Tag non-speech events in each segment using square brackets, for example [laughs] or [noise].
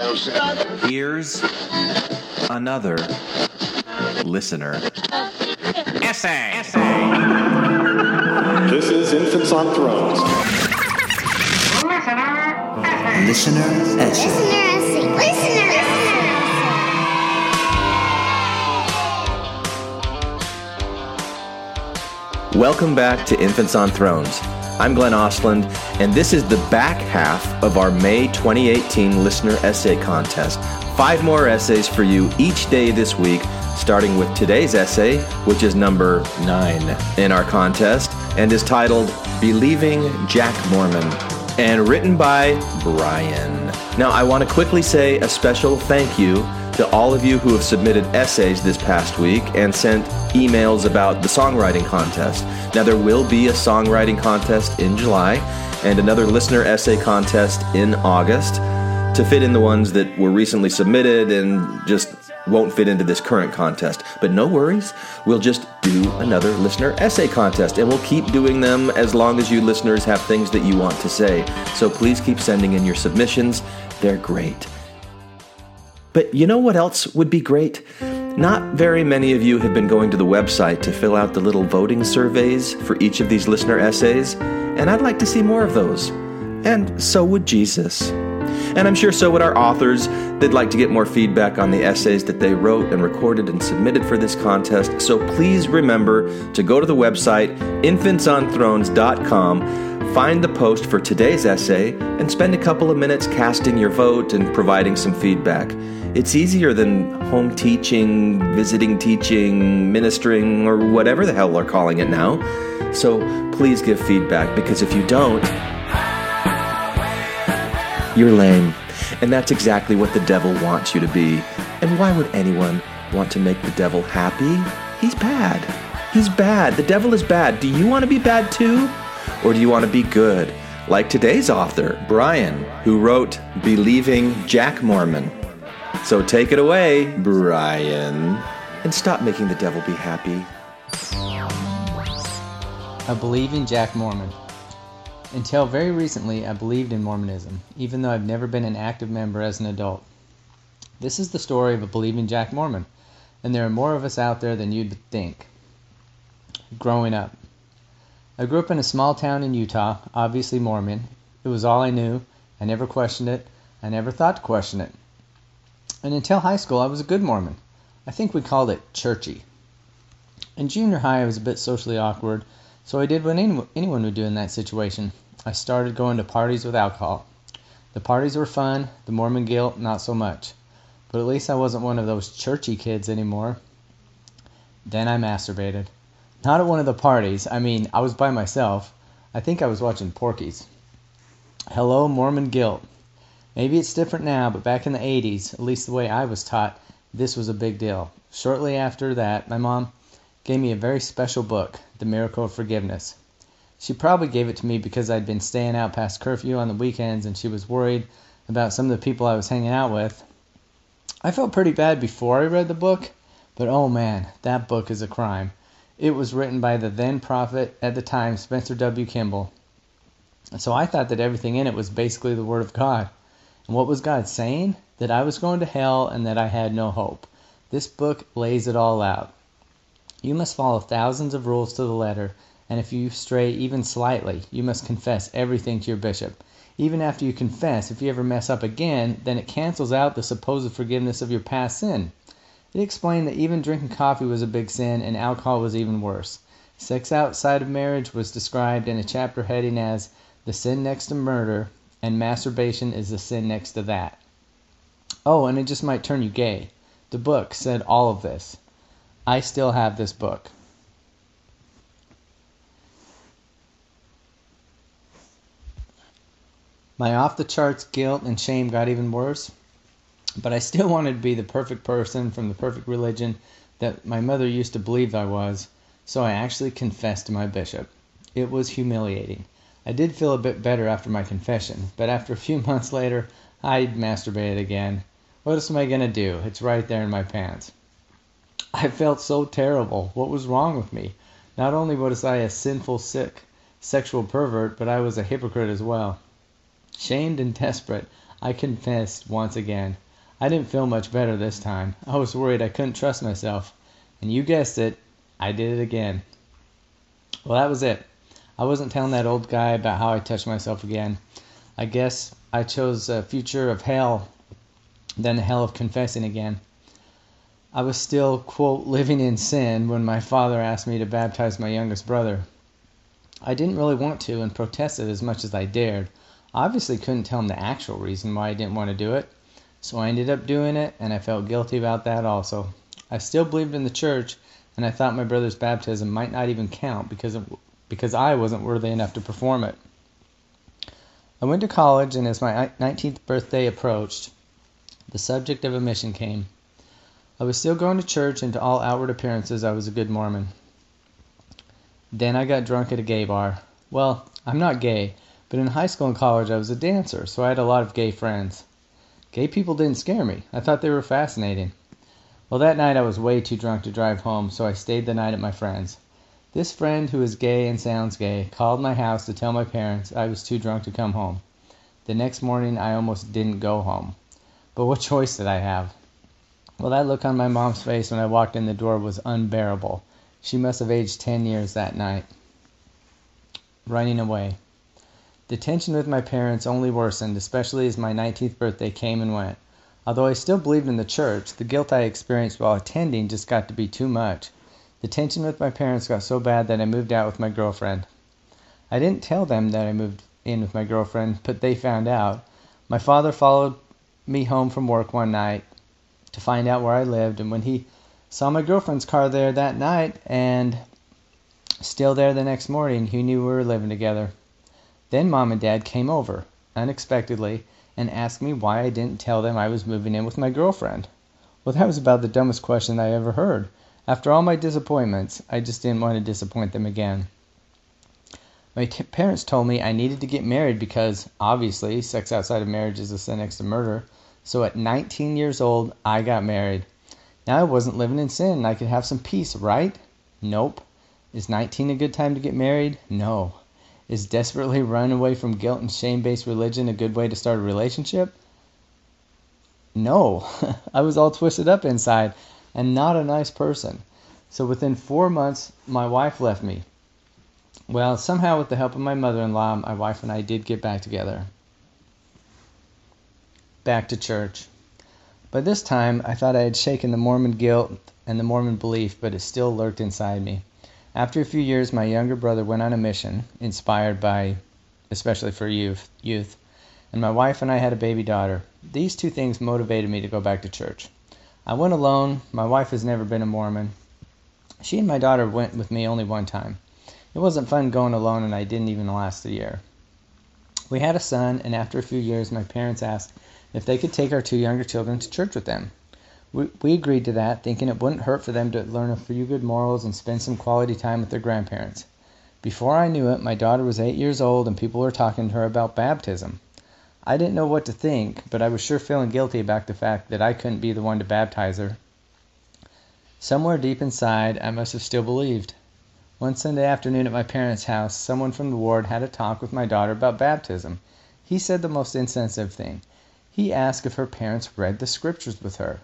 Here's another listener essay. This is Infants on Thrones. Listener essay. Listener, listener, Welcome back to Infants on Thrones. I'm Glenn Ostlund, and this is the back half of our May 2018 listener essay contest. Five more essays for you each day this week, starting with today's essay, which is number nine in our contest, and is titled Believing Jack Mormon, and written by Bryan. Now, I want to quickly say a special thank you to all of you who have submitted essays this past week and sent emails about the songwriting contest. Now, there will be a songwriting contest in July and another listener essay contest in August to fit in the ones that were recently submitted and just won't fit into this current contest. But no worries, we'll just do another listener essay contest and we'll keep doing them as long as you listeners have things that you want to say. So please keep sending in your submissions, they're great. But you know what else would be great? Not very many of you have been going to the website to fill out the little voting surveys for each of these listener essays, and I'd like to see more of those. And so would Jesus. And I'm sure so would our authors. They'd like to get more feedback on the essays that they wrote and recorded and submitted for this contest. So please remember to go to the website, infantsonthrones.com, find the post for today's essay, and spend a couple of minutes casting your vote and providing some feedback. It's easier than home teaching, visiting teaching, ministering, or whatever the hell they're calling it now. So please give feedback because if you don't, you're lame. And that's exactly what the devil wants you to be. And why would anyone want to make the devil happy? He's bad. He's bad. The devil is bad. Do you want to be bad too? Or do you want to be good? Like today's author, Bryan, who wrote Believing Jack Mormon. So take it away, Bryan. And stop making the devil be happy. I believe in Jack Mormon. Until very recently, I believed in Mormonism, even though I've never been an active member as an adult. This is the story of a believing Jack Mormon, and there are more of us out there than you'd think. Growing up. I grew up in a small town in Utah, obviously Mormon. It was all I knew. I never questioned it. I never thought to question it. And until high school, I was a good Mormon. I think we called it churchy. In junior high, I was a bit socially awkward, so I did what any- anyone would do in that situation. I started going to parties with alcohol. The parties were fun, the Mormon guilt, not so much. But at least I wasn't one of those churchy kids anymore. Then I masturbated. Not at one of the parties, I mean, I was by myself. I think I was watching Porky's. Hello, Mormon guilt. Maybe it's different now, but back in the 80s, at least the way I was taught, this was a big deal. Shortly after that, my mom gave me a very special book, The Miracle of Forgiveness. She probably gave it to me because I'd been staying out past curfew on the weekends and she was worried about some of the people I was hanging out with. I felt pretty bad before I read the book, but oh man, that book is a crime. It was written by the then prophet at the time, Spencer W. Kimball. So I thought that everything in it was basically the Word of God. And what was God saying? That I was going to hell and that I had no hope. This book lays it all out. You must follow thousands of rules to the letter, and if you stray even slightly, you must confess everything to your bishop. Even after you confess, if you ever mess up again, then it cancels out the supposed forgiveness of your past sin. It explained that even drinking coffee was a big sin and alcohol was even worse. Sex outside of marriage was described in a chapter heading as the sin next to murder, and masturbation is the sin next to that. Oh, and it just might turn you gay. The book said all of this. I still have this book. My off the charts guilt and shame got even worse, but I still wanted to be the perfect person from the perfect religion that my mother used to believe I was, so I actually confessed to my bishop. It was humiliating. I did feel a bit better after my confession, but after a few [laughs] months later, I'd masturbated again. What else am I going to do? It's right there in my pants. I felt so terrible. What was wrong with me? Not only was I a sinful, sick, sexual pervert, but I was a hypocrite as well. Shamed and desperate, I confessed once again. I didn't feel much better this time. I was worried I couldn't trust myself. And you guessed it, I did it again. Well, that was it. I wasn't telling that old guy about how I touched myself again. I guess I chose a future of hell than the hell of confessing again. I was still, quote, living in sin when my father asked me to baptize my youngest brother. I didn't really want to and protested as much as I dared. Obviously couldn't tell him the actual reason why I didn't want to do it. So I ended up doing it and I felt guilty about that also. I still believed in the church and I thought my brother's baptism might not even count because of, because I wasn't worthy enough to perform it. I went to college and as my 19th birthday approached, the subject of a mission came. I was still going to church and to all outward appearances I was a good Mormon. Then I got drunk at a gay bar. Well, I'm not gay, but in high school and college I was a dancer, so I had a lot of gay friends. Gay people didn't scare me. I thought they were fascinating. Well, that night I was way too drunk to drive home, so I stayed the night at my friend's. This friend, who is gay and sounds gay, called my house to tell my parents I was too drunk to come home. The next morning I almost didn't go home. But what [laughs] choice did I have? Well, that look on my mom's face when I walked in the door was unbearable. She must have aged 10 years that night. Running away. The tension with my parents only worsened, especially as my 19th birthday came and went. Although I still believed in the church, the guilt I experienced while attending just got to be too much. The tension with my parents got so bad that I moved out with my girlfriend. I didn't tell them that I moved in with my girlfriend, but they found out. My father followed me home from work one night to find out where I lived, and when he saw my girlfriend's car there that night and still there the next morning, he knew we were living together. Then mom and dad came over, unexpectedly, and asked me why I didn't tell them I was moving in with my girlfriend. Well, that was about the dumbest question I ever heard. After all my disappointments, I just didn't want to disappoint them again. My t- parents told me I needed to get married because, obviously, sex outside of marriage is a sin next to murder. So at 19 years old, I got married. Now I wasn't living in sin and I could have some peace, right? Nope. Is 19 a good time to get married? No. Is desperately running away from guilt and shame based religion a good way to start a relationship? No. [laughs] I was all twisted up inside and not a nice person. So within four months, my wife left me. Well, somehow, with the help of my mother in law, my wife and I did get back together. Back to church. By this time, I thought I had shaken the Mormon guilt and the Mormon belief, but it still lurked inside me. After a few years, my younger brother went on a mission, inspired by, especially for youth, youth, and my wife and I had a baby daughter. These two things motivated me to go back to church. I went alone. My wife has never been a Mormon. She and my daughter went with me only one time. It wasn't fun going alone, and I didn't even last a year. We had a son, and after a few years, my parents asked if they could take our two younger children to church with them. We, we agreed to that, thinking it wouldn't hurt for them to learn a few good morals and spend some quality time with their grandparents. Before I knew it, my daughter was eight years old and people were talking to her about baptism. I didn't know what to think, but I was sure feeling guilty about the fact that I couldn't be the one to baptize her. Somewhere deep inside, I must have still believed. One Sunday afternoon at my parents' house, someone from the ward had a talk with my daughter about baptism. He said the most insensitive thing. He asked if her parents read the scriptures with her.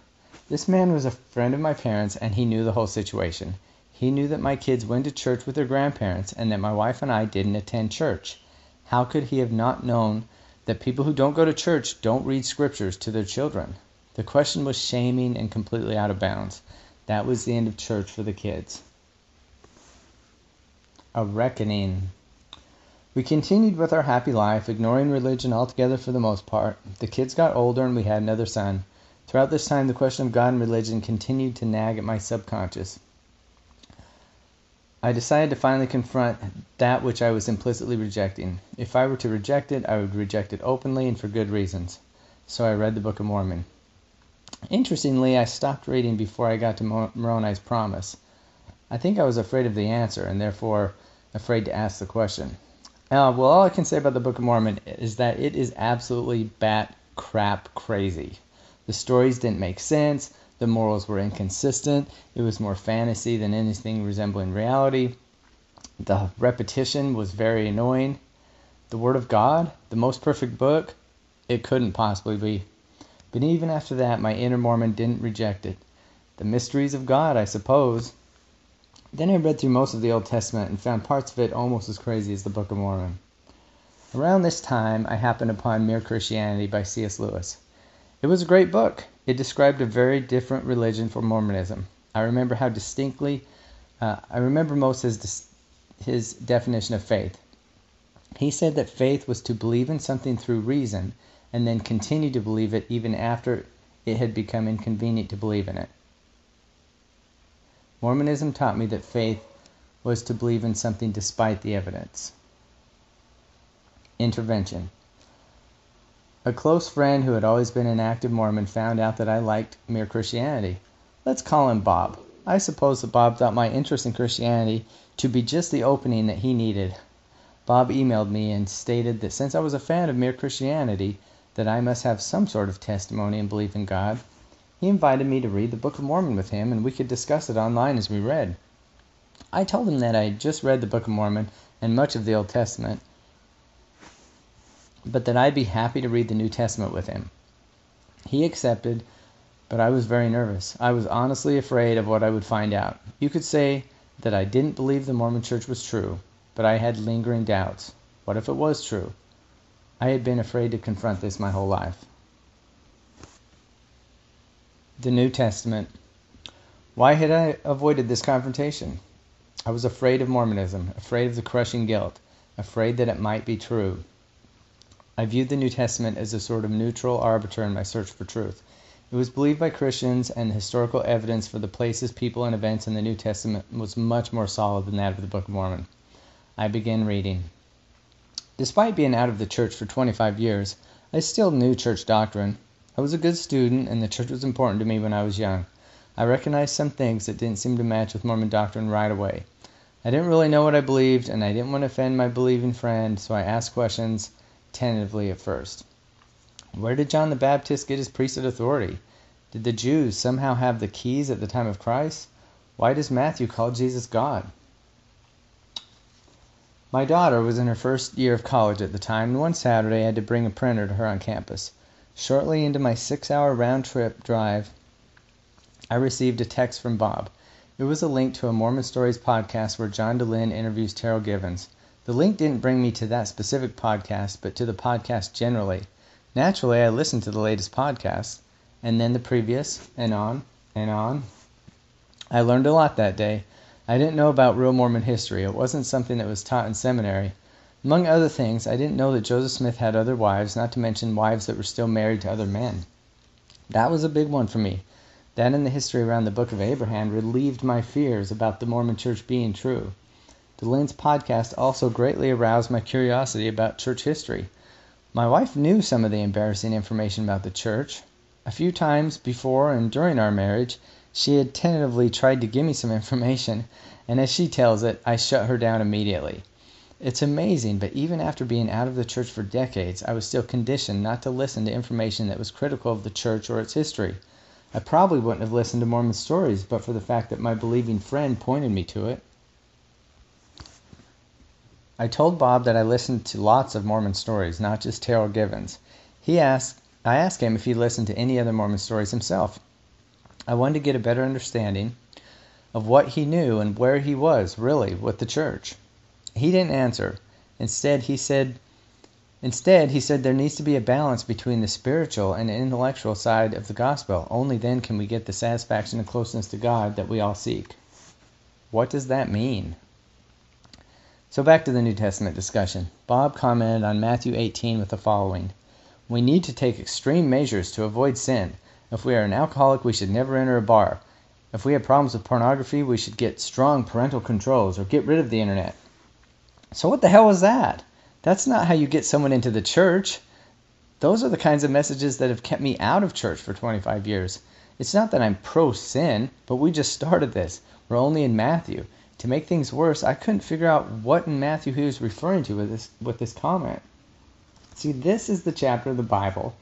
This man was a friend of my parents and he knew the whole situation. He knew that my kids went to church with their grandparents and that my wife and I didn't attend church. How could he have not known that people who don't go to church don't read scriptures to their children? The question was shaming and completely out of bounds. That was the end of church for the kids. A reckoning. We continued with our happy life, ignoring religion altogether for the most part. The kids got older and we had another son. Throughout this time, the question of God and religion continued to nag at my subconscious. I decided to finally confront that which I was implicitly rejecting. If I were to reject it, I would reject it openly and for good reasons. So I read the Book of Mormon. Interestingly, I stopped reading before I got to Moroni's promise. I think I was afraid of the answer and therefore afraid to ask the question. Uh, well, all I can say about the Book of Mormon is that it is absolutely bat crap crazy. The stories didn't make sense, the morals were inconsistent, it was more fantasy than anything resembling reality. The repetition was very annoying. The Word of God, the most perfect book, It couldn't possibly be. But even after that, my inner Mormon didn't reject it. The mysteries of God, I suppose. Then I read through most of the Old Testament and found parts of it almost as crazy as the Book of Mormon. Around this time, I happened upon Mere Christianity by C.S. Lewis. It was a great book. It described a very different religion from Mormonism. I remember how distinctly, uh, I remember most his, his definition of faith. He said that faith was to believe in something through reason and then continue to believe it even after it had become inconvenient to believe in it. Mormonism taught me that faith was to believe in something despite the evidence. Intervention. A close friend who had always been an active Mormon found out that I liked mere Christianity. Let's call him Bob. I suppose that Bob thought my interest in Christianity to be just the opening that he needed. Bob emailed me and stated that since I was a fan of mere Christianity, that I must have some sort of testimony and belief in God. He invited me to read the Book of Mormon with him, and we could discuss it online as we read. I told him that I had just read the Book of Mormon and much of the Old Testament, but that I'd be happy to read the New Testament with him. He accepted, but I was very nervous. I was honestly afraid of what I would find out. You could say that I didn't believe the Mormon Church was true, but I had lingering doubts. What if it was true? I had been afraid to confront this my whole life. The New Testament. Why had I avoided this confrontation? I was afraid of Mormonism, afraid of the crushing guilt, afraid that it might be true. I viewed the New Testament as a sort of neutral arbiter in my search for truth. It was believed by Christians, and the historical evidence for the places, people, and events in the New Testament was much more solid than that of the Book of Mormon. I began reading. Despite being out of the church for 25 years, I still knew church doctrine. I was a good student, and the church was important to me when I was young. I recognized some things that didn't seem to match with Mormon doctrine right away. I didn't really know what I believed, and I didn't want to offend my believing friend, so I asked questions tentatively at first. Where did John the Baptist get his priesthood authority? Did the Jews somehow have the keys at the time of Christ? Why does Matthew call Jesus God? My daughter was in her first year of college at the time, and one Saturday I had to bring a printer to her on campus. Shortly into my six hour round trip drive, I received a text from Bob. It was a link to a Mormon Stories podcast where John Dehlin interviews Terryl Givens. The link didn't bring me to that specific podcast, but to the podcast generally. Naturally, I listened to the latest podcast, and then the previous, and on, and on. I learned a lot that day. I didn't know about real Mormon history. It wasn't something that was taught in seminary. Among other things, I didn't know that Joseph Smith had other wives, not to mention wives that were still married to other men. That was a big one for me. That and the history around the Book of Abraham relieved my fears about the Mormon Church being true. Dehlin's podcast also greatly aroused my curiosity about church history. My wife knew some of the embarrassing information about the church. A few times before and during our marriage, she had tentatively tried to give me some information, and as she tells it, I shut her down immediately. It's amazing, but even after being out of the church for decades, I was still conditioned not to listen to information that was critical of the church or its history. I probably wouldn't have listened to Mormon stories but for the fact that my believing friend pointed me to it. I told Bob that I listened to lots of Mormon stories, not just Terryl Givens. He asked I asked him if he listened to any other Mormon stories himself. I wanted to get a better understanding of what he knew and where he was, really, with the church. He didn't answer. Instead, he said Instead, he said there needs to be a balance between the spiritual and intellectual side of the gospel. Only then can we get the satisfaction and closeness to God that we all seek. What does that mean? So back to the New Testament discussion. Bob commented on Matthew 18 with the following We need to take extreme measures to avoid sin. If we are an alcoholic, we should never enter a bar. If we have problems with pornography, we should get strong parental controls or get rid of the internet. So, what the hell was that? That's not how you get someone into the church. Those are the kinds of messages that have kept me out of church for 25 years. It's not that I'm pro sin, but we just started this. We're only in Matthew. To make things worse, I couldn't figure out what in Matthew he was referring to with this with this comment. See, this is the chapter of the Bible,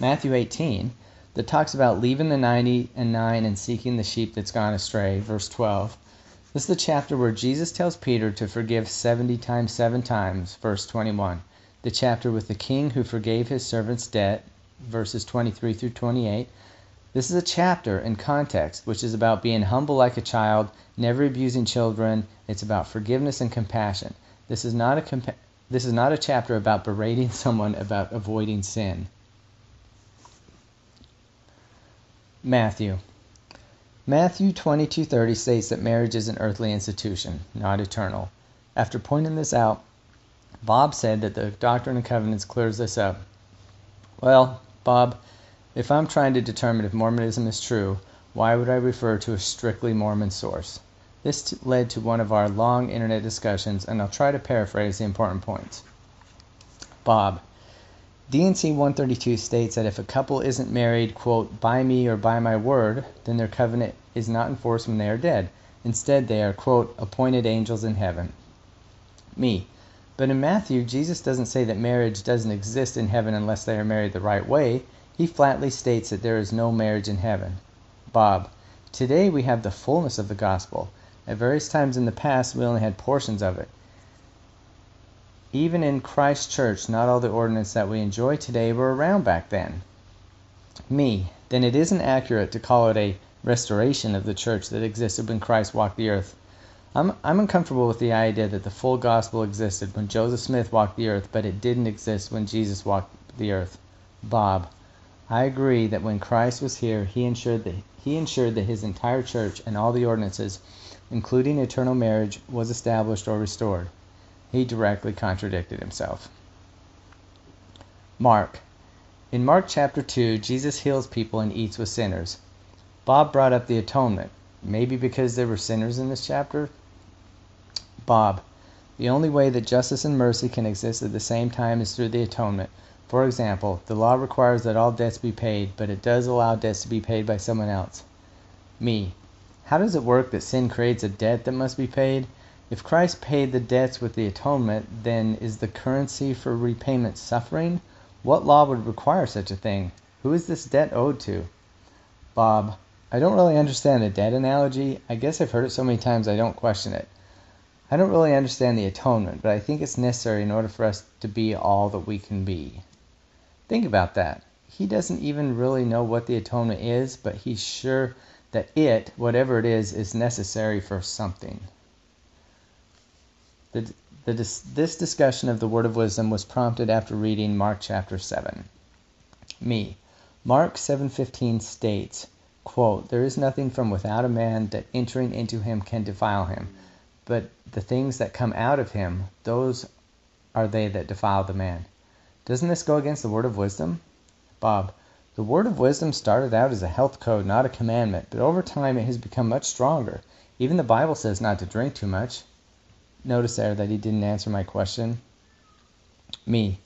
Matthew 18, that talks about leaving the 90 and 9 and seeking the sheep that's gone astray, verse 12. This is the chapter where Jesus tells Peter to forgive 70 times 7 times, verse 21. the chapter with the king who forgave his servant's debt, verses 23 through 28. This is a chapter in context which is about being humble like a child, never abusing children. It's about forgiveness and compassion. This is not a compa- this is not a chapter about berating [laughs] someone about avoiding sin. Matthew. Matthew 22:30 states that marriage is an earthly institution, not eternal. After pointing this out, Bob said that the Doctrine and Covenants clears this up. Well, Bob, if I'm trying to determine if Mormonism is true, why would I refer to a strictly Mormon source? This led to one of our long internet discussions, and I'll try to paraphrase the important points. Bob, D&C 132 states that if a couple isn't married, quote, by me or by my word, then their covenant is not enforced when they are dead. Instead, they are, quote, appointed angels in heaven. Me. But in Matthew, Jesus doesn't say that marriage doesn't exist in heaven unless they are married the right way. He flatly states that there is no marriage in heaven. Bob. Today we have the fullness of the gospel. At various times in the past, we only had portions of it. Even in Christ's church, not all the ordinances that we enjoy today were around back then. Me. Then it isn't accurate to call it a restoration of the church that existed when Christ walked the earth. I'm, I'm uncomfortable with the idea that the full gospel existed when Joseph Smith walked the earth, but it didn't exist when Jesus walked the earth. Bob, I agree that when Christ was here, he ensured that he ensured that his entire church and all the ordinances, including eternal marriage, was established or restored. He directly contradicted himself. Mark. In Mark chapter 2, Jesus heals people and eats with sinners. Bob brought up the atonement. Maybe because there were sinners in this chapter? Bob. The only way that justice and mercy can exist at the same time is through the atonement. For example, the law requires that all debts be paid, but it does allow debts to be paid by someone else. Me. How does it work that sin creates a debt that must be paid? If Christ paid the debts with the atonement, then is the currency for repayment suffering? What law would require such a thing? Who is this debt owed to? Bob. I don't really understand the debt analogy. I guess I've heard it so many times I don't question it. I don't really understand the atonement, but I think it's necessary in order for us to be all that we can be. Think about that. He doesn't even really know what the atonement is, but he's sure that it, whatever it is, is necessary for something. The, the, this discussion of the word of wisdom was prompted after reading Mark chapter 7. Me. Mark 7:15 states, quote, "There is nothing from without a man that entering into him can defile him." but the things that come out of him, those are they that defile the man. Doesn't this go against the word of wisdom? Bob, the word of wisdom started out as a health code, not a commandment, but over time it has become much stronger. Even the Bible says not to drink too much. Notice there that he didn't answer my question. Me.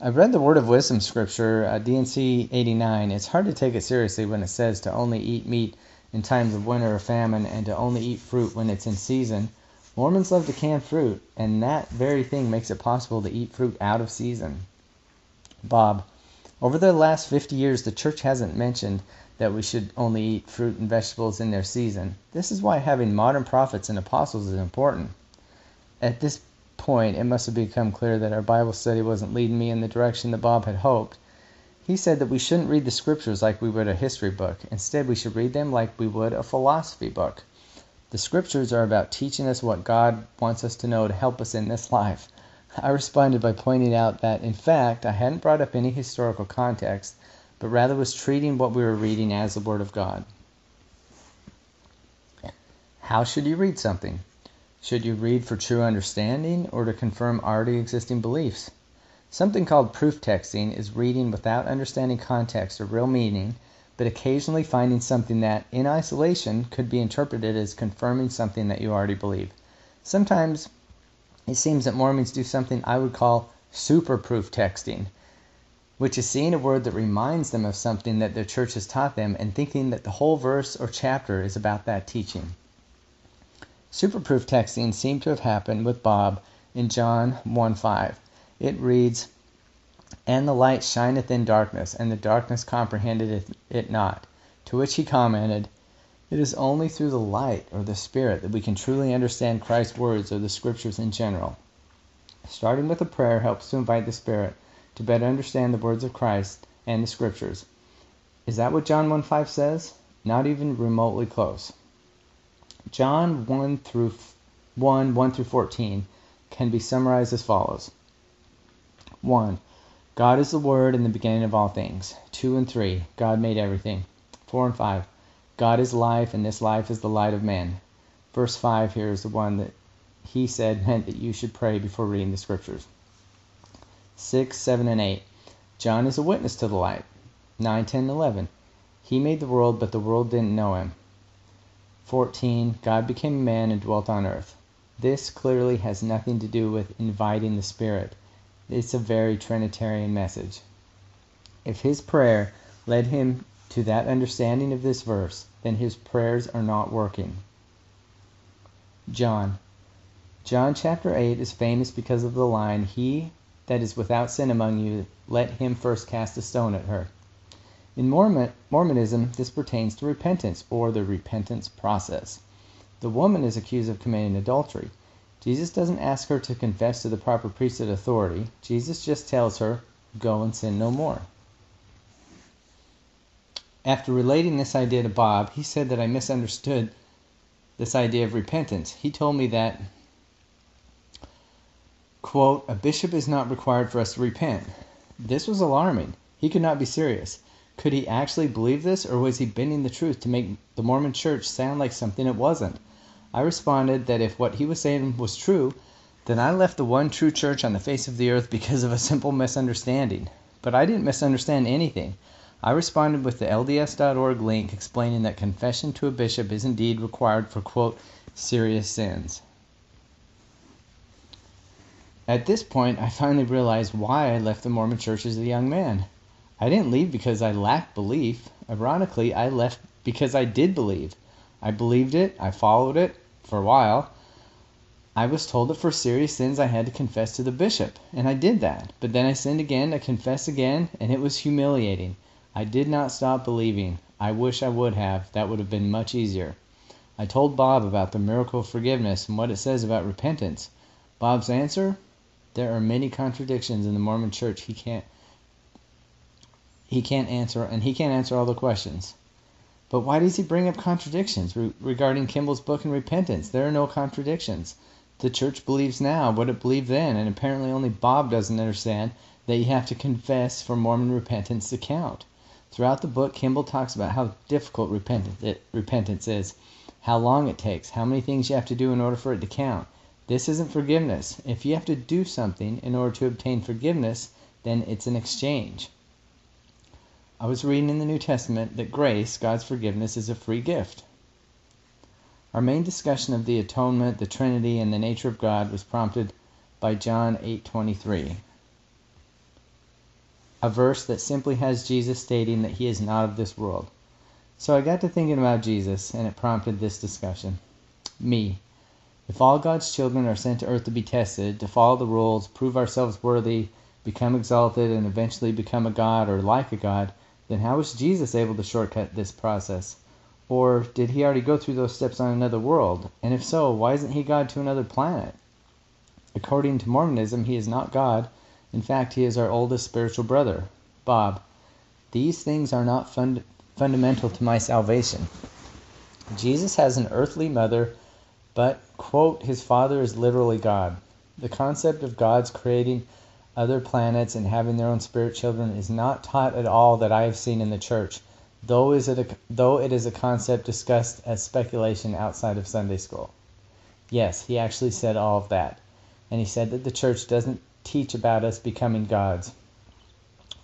I've read the Word of Wisdom scripture, uh, D&C 89. It's hard to take it seriously when it says to only eat meat in times of winter or famine and to only eat fruit when it's in season. Mormons love to can fruit, and that very thing makes it possible to eat fruit out of season. Bob, over the last 50 years, the church hasn't mentioned that we should only eat fruit and vegetables in their season. This is why having modern prophets and apostles is important. At this point, it must have become clear that our Bible study wasn't leading me in the direction that Bob had hoped. He said that we shouldn't read the scriptures like we would a history book. Instead, we should read them like we would a philosophy book. The scriptures are about teaching us what God wants us to know to help us in this life. I responded by pointing out that, in fact, I hadn't brought up any historical context, but rather was treating what we were reading as the Word of God. How should you read something? Should you read for true understanding or to confirm already existing beliefs? Something called proof texting is reading without understanding context or real meaning but occasionally finding something that, in isolation, could be interpreted as confirming something that you already believe. Sometimes it seems that Mormons do something I would call super proof texting, which is seeing a word that reminds them of something that their church has taught them and thinking that the whole verse or chapter is about that teaching. Super proof texting seemed to have happened with Bob in John 1 5. It reads, and the light shineth in darkness, and the darkness comprehended it not. To which he commented, It is only through the light or the Spirit that we can truly understand Christ's words or the Scriptures in general. Starting with a prayer helps to invite the Spirit to better understand the words of Christ and the Scriptures. Is that what John 1 5 says? Not even remotely close. John 1 through 1 1 through 14 can be summarized as follows 1. God is the Word in the beginning of all things. 2 and 3. God made everything. 4 and 5. God is life, and this life is the light of man. Verse 5 here is the one that he said meant that you should pray before reading the scriptures. 6, 7, and 8. John is a witness to the light. 9, 10, 11. He made the world, but the world didn't know him. 14. God became a man and dwelt on earth. This clearly has nothing to do with inviting the Spirit. It's a very Trinitarian message. If his prayer led him to that understanding of this verse, then his prayers are not working. John. John chapter 8 is famous because of the line, He that is without sin among you, let him first cast a stone at her. In Mormon, Mormonism, this pertains to repentance, or the repentance process. The woman is accused of committing adultery. Jesus doesn't ask her to confess to the proper priesthood authority. Jesus just tells her, Go and sin no more. After relating this idea to Bob, he said that I misunderstood this idea of repentance. He told me that, quote, a bishop is not required for us to repent. This was alarming. He could not be serious. Could he actually believe this, or was he bending the truth to make the Mormon church sound like something it wasn't? I responded that if what he was saying was true, then I left the one true church on the face of the earth because of a simple misunderstanding. But I didn't misunderstand anything. I responded with the LDS.org link explaining that confession to a bishop is indeed required for, quote, serious sins. At this point, I finally realized why I left the Mormon church as a young man. I didn't leave because I lacked belief. Ironically, I left because I did believe. I believed it, I followed it for a while. I was told that for serious sins I had to confess to the bishop, and I did that. But then I sinned again, I confessed again, and it was humiliating. I did not stop believing. I wish I would have. That would have been much easier. I told Bob about the miracle of forgiveness and what it says about repentance. Bob's answer? There are many contradictions in the Mormon church he can't he can't answer and he can't answer all the questions. But why does he bring up contradictions re- regarding Kimball's book and repentance? There are no contradictions. The church believes now what it believed then, and apparently only Bob doesn't understand that you have to confess for Mormon repentance to count. Throughout the book, Kimball talks about how difficult repentance is, how long it takes, how many things you have to do in order for it to count. This isn't forgiveness. If you have to do something in order to obtain forgiveness, then it's an exchange. I was reading in the New Testament that grace, God's forgiveness, is a free gift. Our main discussion of the atonement, the Trinity, and the nature of God was prompted by John 8:23 a verse that simply has Jesus stating that he is not of this world. So I got to thinking about Jesus, and it prompted this discussion. Me. If all God's children are sent to earth to be tested, to follow the rules, prove ourselves worthy, become exalted, and eventually become a God or like a God, then how was Jesus able to shortcut this process? Or did he already go through those steps on another world? And if so, why isn't he God to another planet? According to Mormonism, he is not God, in fact, he is our oldest spiritual brother. Bob, these things are not fund- fundamental to my salvation. Jesus has an earthly mother, but, quote, his father is literally God. The concept of God's creating other planets and having their own spirit children is not taught at all that I have seen in the church, though, is it a, though it is a concept discussed as speculation outside of Sunday school. Yes, he actually said all of that. And he said that the church doesn't teach about us becoming gods.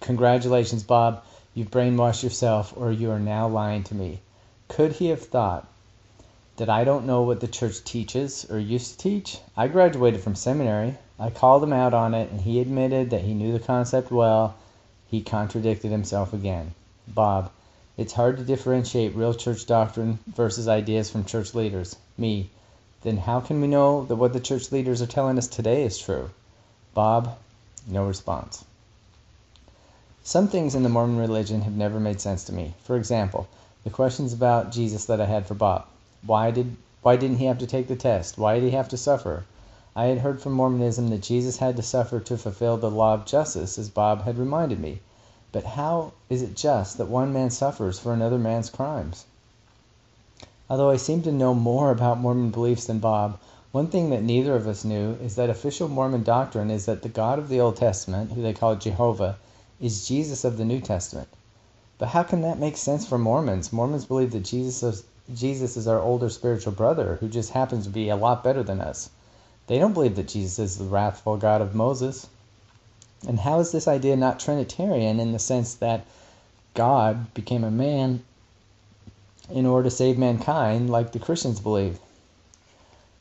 Congratulations, Bob. You've brainwashed yourself, or you are now lying to me. Could he have thought that I don't know what the church teaches or used to teach? I graduated from seminary. I called him out on it, and he admitted that he knew the concept well. He contradicted himself again. Bob, it's hard to differentiate real church doctrine versus ideas from church leaders. Me, then how can we know that what the church leaders are telling us today is true? Bob, no response. Some things in the Mormon religion have never made sense to me. For example, the questions about Jesus that I had for Bob. Why did why didn't he have to take the test? Why did he have to suffer? I had heard from Mormonism that Jesus had to suffer to fulfill the law of justice, as Bob had reminded me. But how is it just that one man suffers for another man's crimes? Although I seem to know more about Mormon beliefs than Bob, one thing that neither of us knew is that official Mormon doctrine is that the God of the Old Testament, who they call Jehovah, is Jesus of the New Testament. But how can that make sense for Mormons? Mormons believe that Jesus is, Jesus is our older spiritual brother who just happens to be a lot better than us. They don't believe that Jesus is the wrathful God of Moses. And how is this idea not Trinitarian in the sense that God became a man in order to save mankind, like the Christians believe?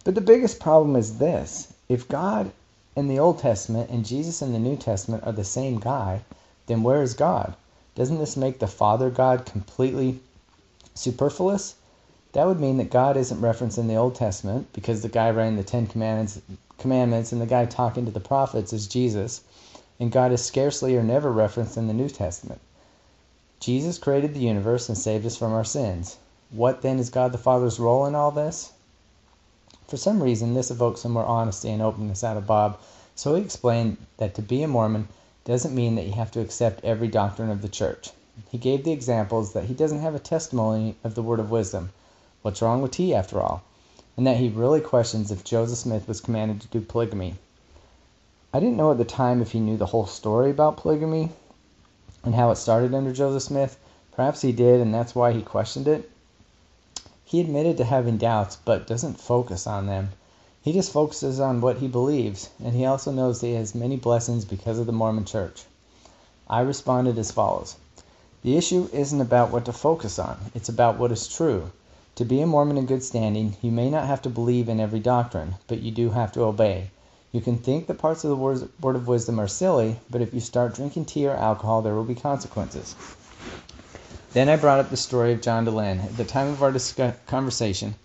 But the biggest problem is this if God in the Old Testament and Jesus in the New Testament are the same guy, then where is God? Doesn't this make the Father God completely superfluous? That would mean that God isn't referenced in the Old Testament because the guy writing the Ten Commandments, commandments and the guy talking to the prophets is Jesus, and God is scarcely or never referenced in the New Testament. Jesus created the universe and saved us from our sins. What then is God the Father's role in all this? For some reason, this evoked some more honesty and openness out of Bob, so he explained that to be a Mormon doesn't mean that you have to accept every doctrine of the church. He gave the examples that he doesn't have a testimony of the word of wisdom. What's wrong with tea, after all? And that he really questions if Joseph Smith was commanded to do polygamy. I didn't know at the time if he knew the whole story about polygamy and how it started under Joseph Smith. Perhaps he did, and that's why he questioned it. He admitted to having doubts, but doesn't focus on them. He just focuses on what he believes, and he also knows that he has many blessings because of the Mormon Church. I responded as follows The issue isn't about what to focus on, it's about what is true. To be a Mormon in good standing, you may not have to believe in every doctrine, but you do have to obey. You can think that parts of the word of wisdom are silly, but if you start drinking tea or alcohol, there will be consequences. Then I brought up the story of John Dehlin. At the time of our conversation,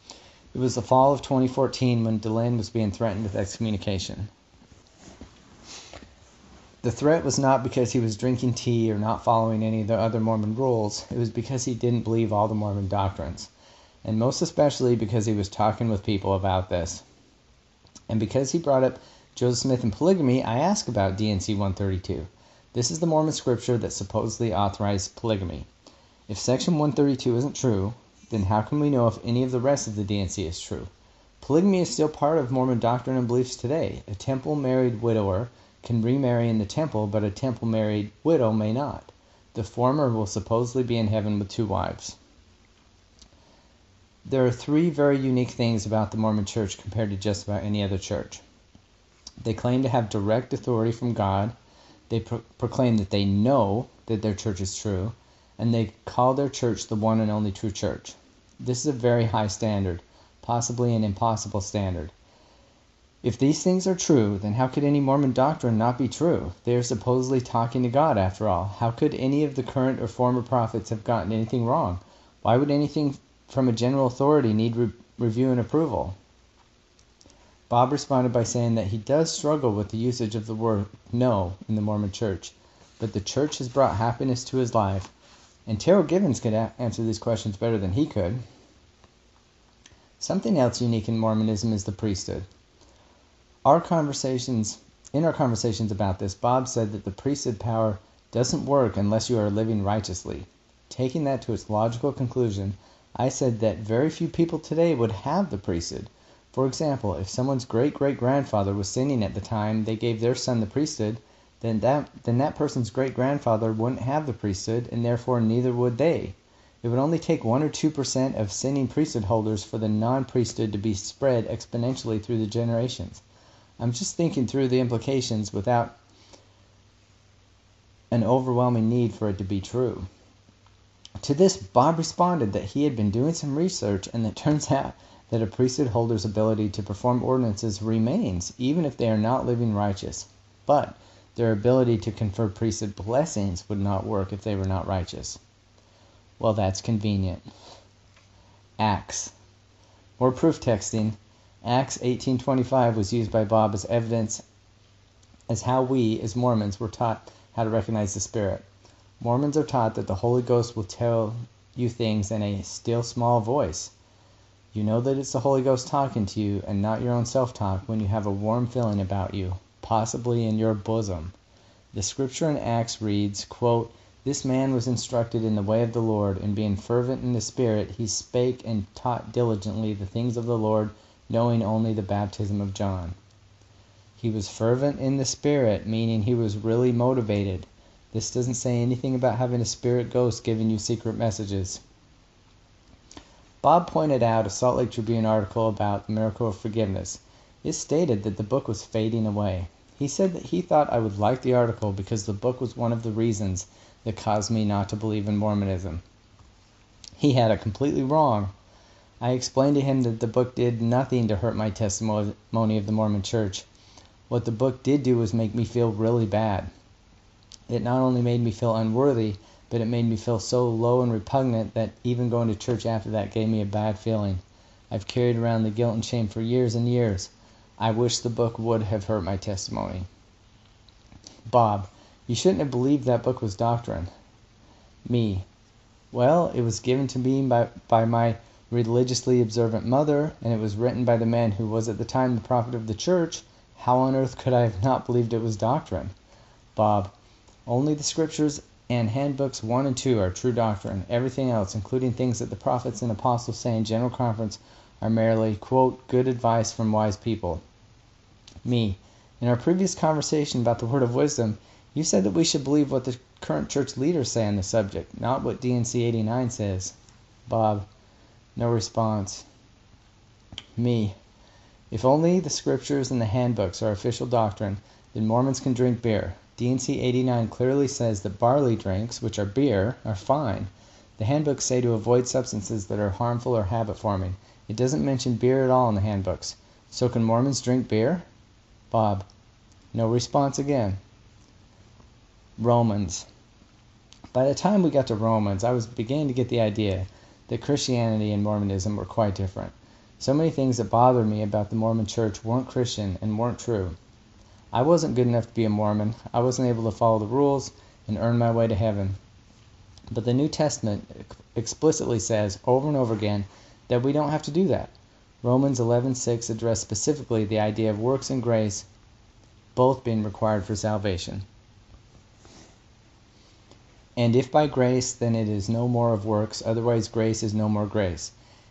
it was the fall of 2014 when Dehlin was being threatened with excommunication. The threat was not because he was drinking tea or not following any of the other Mormon rules, it was because he didn't believe all the Mormon doctrines and most especially because he was talking with people about this. And because he brought up Joseph Smith and polygamy, I asked about D&C 132. This is the Mormon scripture that supposedly authorized polygamy. If section 132 isn't true, then how can we know if any of the rest of the D&C is true? Polygamy is still part of Mormon doctrine and beliefs today. A temple married widower can remarry in the temple, but a temple married widow may not. The former will supposedly be in heaven with two wives. There are three very unique things about the Mormon Church compared to just about any other church. They claim to have direct authority from God, they pro- proclaim that they know that their church is true, and they call their church the one and only true church. This is a very high standard, possibly an impossible standard. If these things are true, then how could any Mormon doctrine not be true? They are supposedly talking to God, after all. How could any of the current or former prophets have gotten anything wrong? Why would anything from a general authority need re- review and approval? Bob responded by saying that he does struggle with the usage of the word no in the Mormon church, but the church has brought happiness to his life, and Terryl Givens could a- answer these questions better than he could. Something else unique in Mormonism is the priesthood. Our conversations, in our conversations about this, Bob said that the priesthood power doesn't work unless you are living righteously. Taking that to its logical conclusion, I said that very few people today would have the priesthood. For example, if someone's great great grandfather was sinning at the time they gave their son the priesthood, then that then that person's great grandfather wouldn't have the priesthood, and therefore neither would they. It would only take one or two percent of sinning priesthood holders for the non priesthood to be spread exponentially through the generations. I'm just thinking through the implications without an overwhelming need for it to be true. To this Bob responded that he had been doing some research and it [laughs] turns out that a priesthood holder's ability to perform ordinances remains even if they are not living righteous, but their ability to confer priesthood blessings would not work if they were not righteous. Well, that's convenient. Acts. More proof texting. Acts 18:25 was used by Bob as evidence as how we as Mormons were taught how to recognize the Spirit. Mormons are taught that the Holy Ghost will tell you things in a still small voice. You know that it's the Holy Ghost talking to you and not your own self talk when you have a warm feeling about you, possibly in your bosom. The scripture in Acts reads, This man was instructed in the way of the Lord, and being fervent in the Spirit, he spake and taught diligently the things of the Lord, knowing only the baptism of John. He was fervent in the Spirit, meaning he was really motivated. This doesn't say anything about having a spirit ghost giving you secret messages. Bob pointed out a Salt Lake Tribune article about the miracle of forgiveness. It stated that the book was fading away. He said that he thought I would like the article because the book was one of the reasons that caused me not to believe in Mormonism. He had it completely wrong. I explained to him that the book did nothing to hurt my testimony of the Mormon Church. What the book did do was make me feel really bad. It not only made me feel unworthy, but it made me feel so low and repugnant that even going to church after that gave me a bad feeling. I've carried around the guilt and shame for years and years. I wish the book would have hurt my testimony. Bob, you shouldn't have believed that book was doctrine. Me. Well, it was given to me by, by my religiously observant mother, and it was written by the man who was at the time the prophet of the church. How on earth could I have not believed it was doctrine? Bob. Only the scriptures and handbooks 1 and 2 are true doctrine. Everything else, including things that the prophets and apostles say in general conference, are merely, quote, good advice from wise people. Me. In our previous conversation about the word of wisdom, you said that we should believe what the current church leaders say on the subject, not what D&C 89 says. Bob. No response. Me. If only the scriptures and the handbooks are official doctrine, then Mormons can drink beer. D&C 89 clearly says that barley drinks, which are beer, are fine. The handbooks say to avoid substances that are harmful or habit forming. It doesn't mention beer at all in the handbooks. So can Mormons drink beer? Bob. No response again. Romans. By the time we got to Romans, I was beginning to get the idea that Christianity and Mormonism were quite different. So many things that bothered me about the Mormon church weren't Christian and weren't true. I wasn't good enough to be a Mormon. I wasn't able to follow the rules and earn my way to heaven. But the New Testament explicitly says over and over again that we don't have to do that. Romans 11:6 address specifically the idea of works and grace both being required for salvation. And if by grace, then it is no more of works, otherwise grace is no more grace.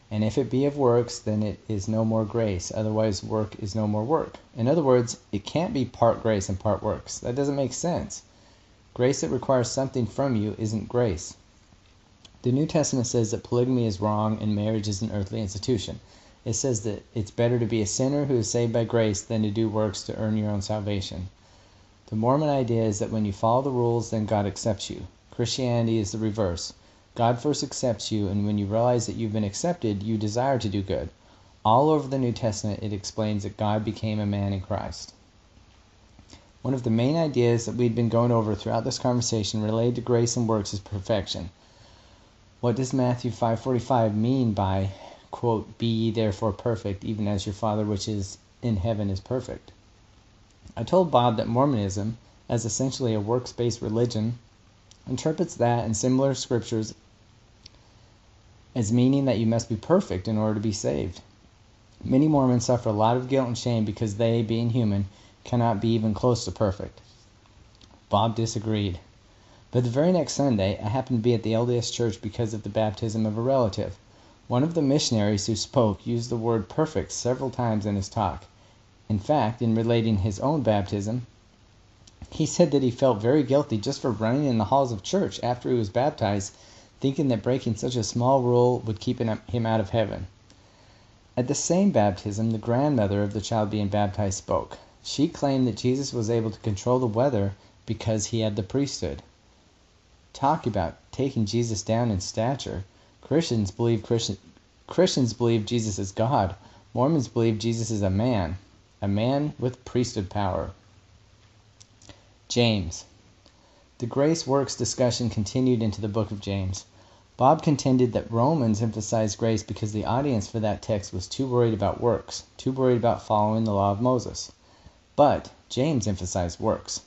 And if it be of works, then it is no more grace, otherwise work is no more work. In other words, it can't be part grace and part works. That doesn't make sense. Grace that requires something from you isn't grace. The New Testament says that polygamy is wrong and marriage is an earthly institution. It says that it's better to be a sinner who is saved by grace than to do works to earn your own salvation. The Mormon idea is that when you follow the rules, then God accepts you. Christianity is the reverse. God first accepts you, and when you realize that you've been accepted, you desire to do good. All over the New Testament, it explains that God became a man in Christ. One of the main ideas that we've been going over throughout this conversation related to grace and works is perfection. What does Matthew 5:45 mean by quote, "Be ye therefore perfect, even as your Father which is in heaven is perfect"? I told Bob that Mormonism, as essentially a works-based religion, interprets that and similar scriptures as meaning that you must be perfect in order to be saved. Many Mormons suffer a lot of guilt and shame because they, being human, cannot be even close to perfect. Bob disagreed. But the very next Sunday, I happened to be at the LDS church because of the baptism of a relative. One of the missionaries who spoke used the word perfect several times in his talk. In fact, in relating his own baptism, he said that he felt very guilty just for running in the halls of church after he was baptized, thinking that breaking such a small rule would keep him out of heaven. At the same baptism, the grandmother of the child being baptized spoke. She claimed that Jesus was able to control the weather because he had the priesthood. Talk about taking Jesus down in stature. Christians believe Christian, Christians believe Jesus is God. Mormons believe Jesus is a man, a man with priesthood power. James. The grace works discussion continued into the book of James. Bob contended that Romans emphasized grace because the audience for that text was too worried about works, too worried about following the law of Moses. But James emphasized works.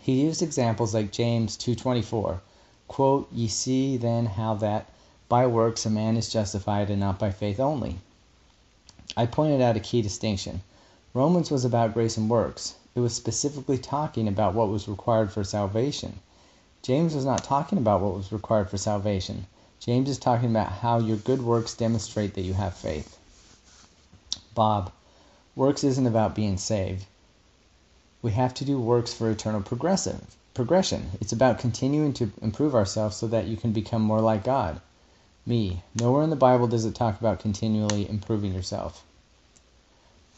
He used examples like James 2:24, quote, "Ye see then how that by works a man is justified and not by faith only. I pointed out a key distinction. Romans was about grace and works. It was specifically talking about what was required for salvation. James was not talking about what was required for salvation. James is talking about how your good works demonstrate that you have faith. Bob, works isn't about being saved. We have to do works for eternal progressive progression. It's about continuing to improve ourselves so that you can become more like God. Me. Nowhere in the Bible does it talk about continually improving yourself.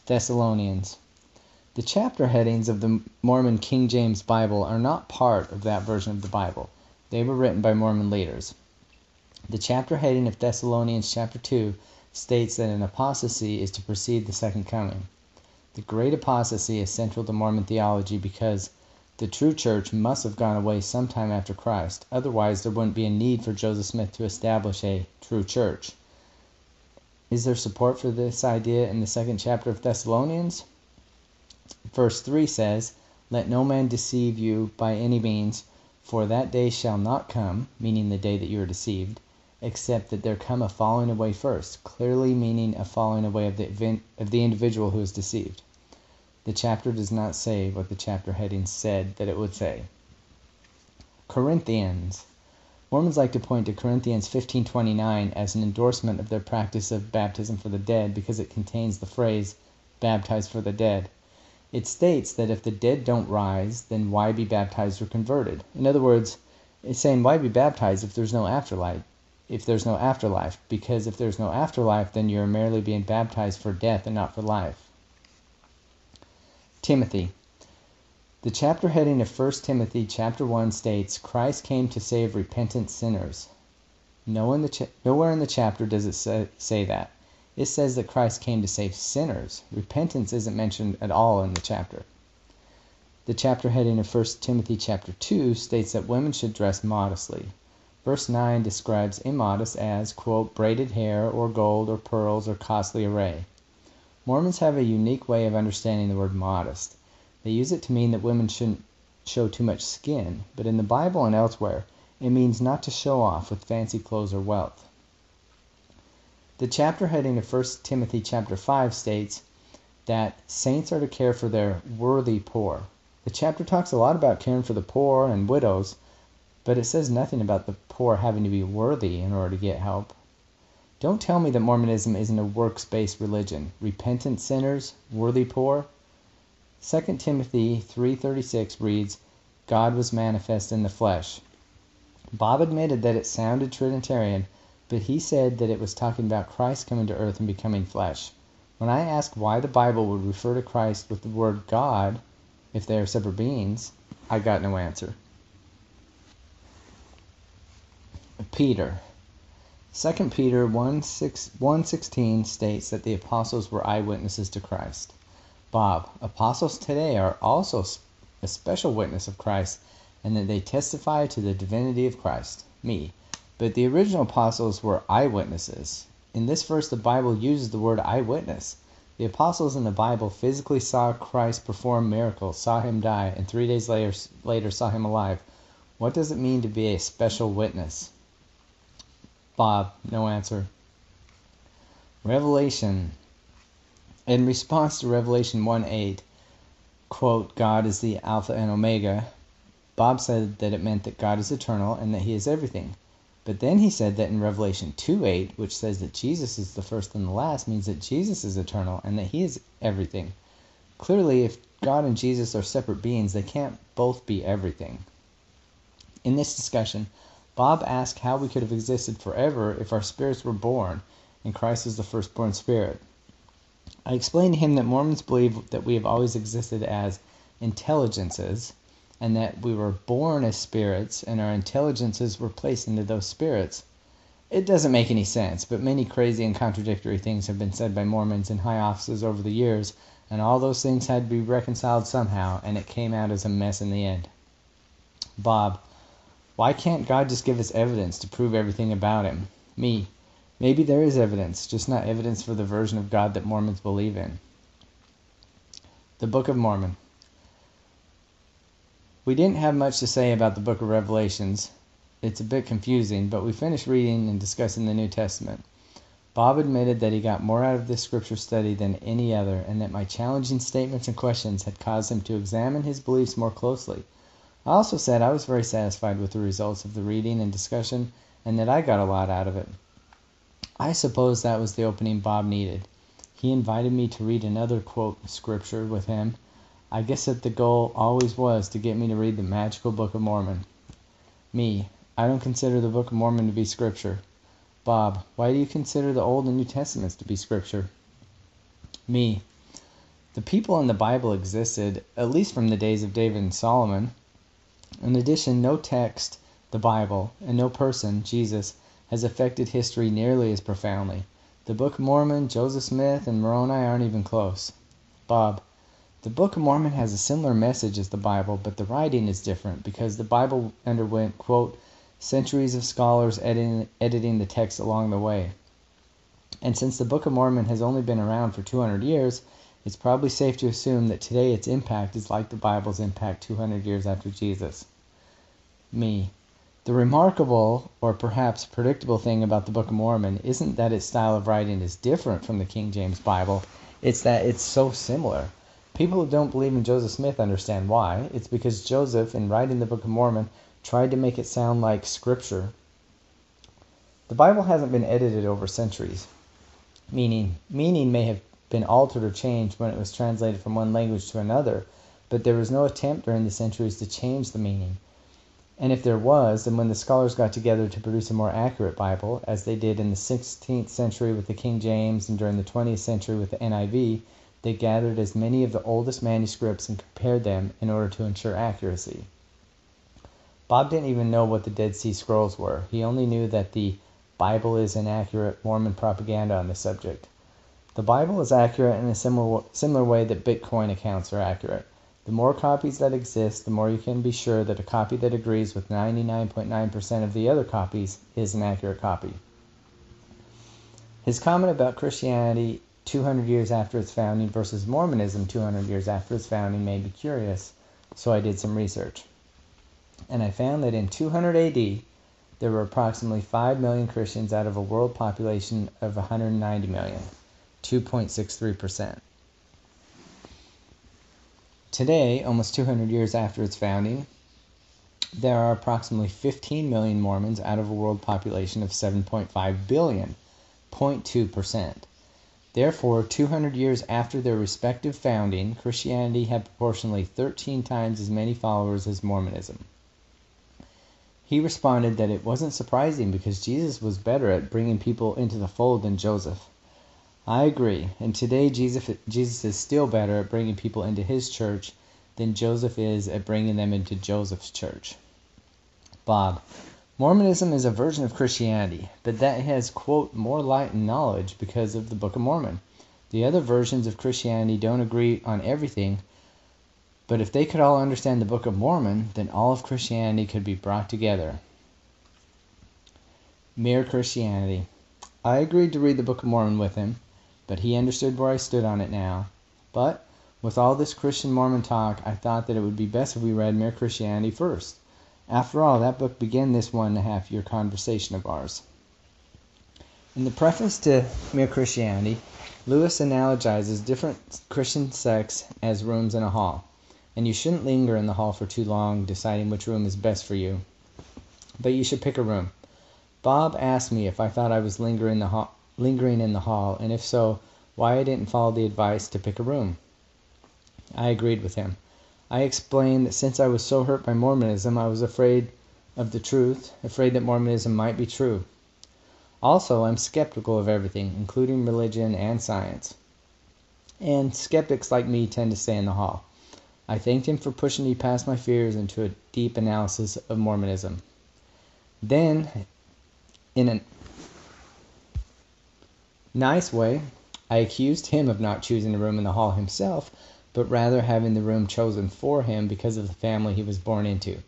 Thessalonians. The chapter headings of the Mormon King James Bible are not part of that version of the Bible. They were written by Mormon leaders. The chapter heading of Thessalonians chapter 2 states that an apostasy is to precede the second coming. The great apostasy is central to Mormon theology because the true church must have gone away sometime after Christ, otherwise there wouldn't be a need for Joseph Smith to establish a true church. Is there support for this idea in the second chapter of Thessalonians? Verse 3 says, Let no man deceive you by any means, for that day shall not come, meaning the day that you are deceived, except that there come a falling away first, clearly meaning a falling away of the, of the individual who is deceived. The chapter does not say what the chapter heading said that it would say. Corinthians. Mormons like to point to Corinthians 15:29 as an endorsement of their practice of baptism for the dead because it contains the phrase baptized for the dead. It states that if the dead don't rise, then why be baptized or converted? In other words, it's saying why be baptized if there's no afterlife? If there's no afterlife, because if there's no afterlife, then you're merely being baptized for death and not for life. Timothy. The chapter heading of 1 Timothy chapter 1 states Christ came to save repentant sinners. Nowhere in the chapter does it say, that. It says that Christ came to save sinners. Repentance isn't mentioned at all in the chapter. The chapter heading of 1 Timothy chapter 2 states that women should dress modestly. Verse 9 describes immodest as, braided hair, or gold, or pearls, or costly array. Mormons have a unique way of understanding the word modest. They use it to mean that women shouldn't show too much skin, but in the Bible and elsewhere, it means not to show off with fancy clothes or wealth. The chapter heading of 1 Timothy chapter 5 states that saints are to care for their worthy poor. The chapter talks a lot about caring for the poor and widows, but it says nothing about the poor having to be worthy in order to get help. Don't tell me that Mormonism isn't a works based religion. Repentant sinners, worthy poor. 2 Timothy 3:36 reads, God was manifest in the flesh. Bob admitted that it sounded Trinitarian, but he said that it was talking about Christ coming to earth and becoming flesh. When I asked why the Bible would refer to Christ with the word God, if they are separate beings, I got no answer. Peter 2 Peter 1, 6, 1 16 states that the apostles were eyewitnesses to Christ. Bob, apostles today are also a special witness of Christ and that they testify to the divinity of Christ. Me. But the original apostles were eyewitnesses. In this verse, the Bible uses the word eyewitness. The apostles in the Bible physically saw Christ perform miracles, saw him die, and three days later, later saw him alive. What does it mean to be a special witness? Bob, no answer. Revelation. In response to Revelation 1 8, quote, God is the Alpha and Omega, Bob said that it meant that God is eternal and that he is everything. But then he said that in Revelation 2 8, which says that Jesus is the first and the last, means that Jesus is eternal and that he is everything. Clearly, if God and Jesus are separate beings, they can't both be everything. In this discussion, Bob asked how we could have existed forever if our spirits were born, and Christ is the firstborn spirit. I explained to him that Mormons believe that we have always existed as intelligences, and that we were born as spirits, and our intelligences were placed into those spirits. It doesn't make any sense, but many crazy and contradictory things have been said by Mormons in high offices over the years, and all those things had to be reconciled somehow, and it came out as a mess in the end. Bob, why can't God just give us evidence to prove everything about him? Me. Maybe there is evidence, just not evidence for the version of God that Mormons believe in. The Book of Mormon. We didn't have much to say about the book of Revelations. it's a bit confusing, but we finished reading and discussing the New Testament. Bob admitted that he got more out of this scripture study than any other, and that my challenging statements and questions had caused him to examine his beliefs more closely. I also said I was very satisfied with the results of the reading and discussion, and that I got a lot out of it. I suppose that was the opening Bob needed. He invited me to read another quote scripture with him. I guess that the goal always was to get me to read the magical Book of Mormon. Me, I don't consider the Book of Mormon to be scripture. Bob, why do you consider the Old and New Testaments to be scripture? Me, the people in the Bible existed at least from the days of David and Solomon. In addition, no text, the Bible, and no person, Jesus, has affected history nearly as profoundly. The Book of Mormon, Joseph Smith, and Moroni aren't even close. Bob, the Book of Mormon has a similar message as the Bible, but the writing is different because the Bible underwent, quote, centuries of scholars editing, editing the text along the way. And since the Book of Mormon has only been around for 200 years, it's probably safe to assume that today its impact is like the Bible's impact 200 years after Jesus. Me. The remarkable, or perhaps predictable thing about the Book of Mormon isn't that its style of writing is different from the King James Bible, it's that it's so similar. People who don't believe in Joseph Smith understand why. It's because Joseph, in writing the Book of Mormon, tried to make it sound like scripture. The Bible hasn't been edited over centuries, meaning meaning may have been altered or changed when it was translated from one language to another, but there was no attempt during the centuries to change the meaning. And if there was, then when the scholars got together to produce a more accurate Bible, as they did in the 16th century with the King James and during the 20th century with the NIV, they gathered as many of the oldest manuscripts and compared them in order to ensure accuracy. Bob didn't even know what the Dead Sea Scrolls were. He only knew that the Bible is inaccurate Mormon propaganda on the subject. The Bible is accurate in a similar, similar way that Bitcoin accounts are accurate. The more copies that exist, the more you can be sure that a copy that agrees with 99.9% of the other copies is an accurate copy. His comment about Christianity 200 years after its founding versus Mormonism 200 years after its founding made me curious, so I did some research and I found that in 200 AD, there were approximately 5 million Christians out of a world population of 190 million, 2.63%. Today, almost 200 years after its founding, there are approximately 15 million Mormons out of a world population of 7.5 billion, 0.2%. Therefore, 200 years after their respective founding, Christianity had proportionally 13 times as many followers as Mormonism. He responded that it wasn't surprising because Jesus was better at bringing people into the fold than Joseph. I agree, and today Jesus, Jesus is still better at bringing people into his church than Joseph is at bringing them into Joseph's church. Bob, Mormonism is a version of Christianity, but that has, quote, more light and knowledge because of the Book of Mormon. The other versions of Christianity don't agree on everything, but if they could all understand the Book of Mormon, then all of Christianity could be brought together. Mere Christianity. I agreed to read the Book of Mormon with him, but he understood where I stood on it now. But, with all this Christian Mormon talk, I thought that it would be best if we read Mere Christianity first. After all, that book began this one and a half year conversation of ours. In the preface to Mere Christianity, Lewis analogizes different Christian sects as rooms in a hall and you shouldn't linger in the hall for too long deciding which room is best for you. But you should pick a room. Bob asked me if I thought I was lingering, in the ha- lingering in the hall, and if so, why I didn't follow the advice to pick a room. I agreed with him. I explained that since I was so hurt by Mormonism, I was afraid of the truth, afraid that Mormonism might be true. Also, I'm skeptical of everything, including religion and science. And skeptics like me tend to stay in the hall. I thanked him for pushing me past my fears into a deep analysis of Mormonism. Then, in a nice way, I accused him of not choosing a room in the hall himself, but rather having the room chosen for him because of the family he was born into.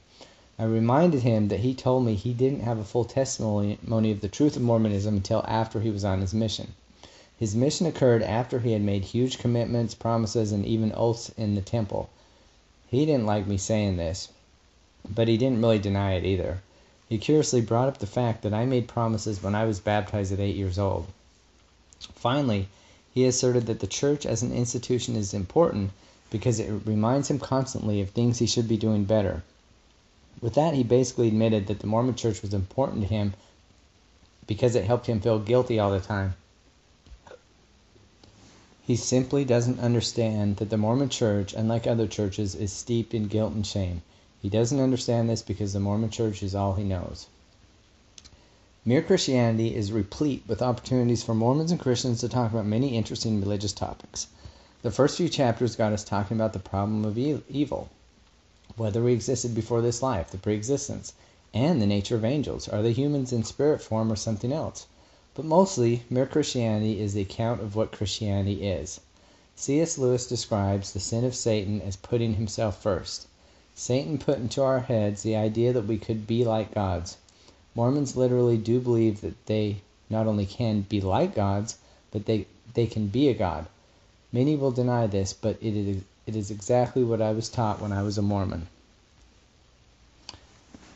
I reminded him that he told me he didn't have a full testimony of the truth of Mormonism until after he was on his mission. His mission occurred after he had made huge commitments, promises, and even oaths in the temple. He didn't like me saying this, but he didn't really deny it either. He curiously brought up the fact that I made promises when I was baptized at eight years old. Finally, he asserted that the church as an institution is important because it reminds him constantly of things he should be doing better. With that, he basically admitted that the Mormon church was important to him because it helped him feel guilty all the time. He simply doesn't understand that the Mormon church, unlike other churches, is steeped in guilt and shame. He doesn't understand this because the Mormon church is all he knows. Mere Christianity is replete with opportunities for Mormons and Christians to talk about many interesting religious topics. The first few chapters got us talking about the problem of evil, whether we existed before this life, the pre-existence, and the nature of angels. Are they humans in spirit form or something else? But mostly, Mere Christianity is the account of what Christianity is. C.S. Lewis describes the sin of Satan as putting himself first. Satan put into our heads the idea that we could be like gods. Mormons literally do believe that they not only can be like gods, but they, they can be a god. Many will deny this, but it is, it is exactly what I was taught when I was a Mormon.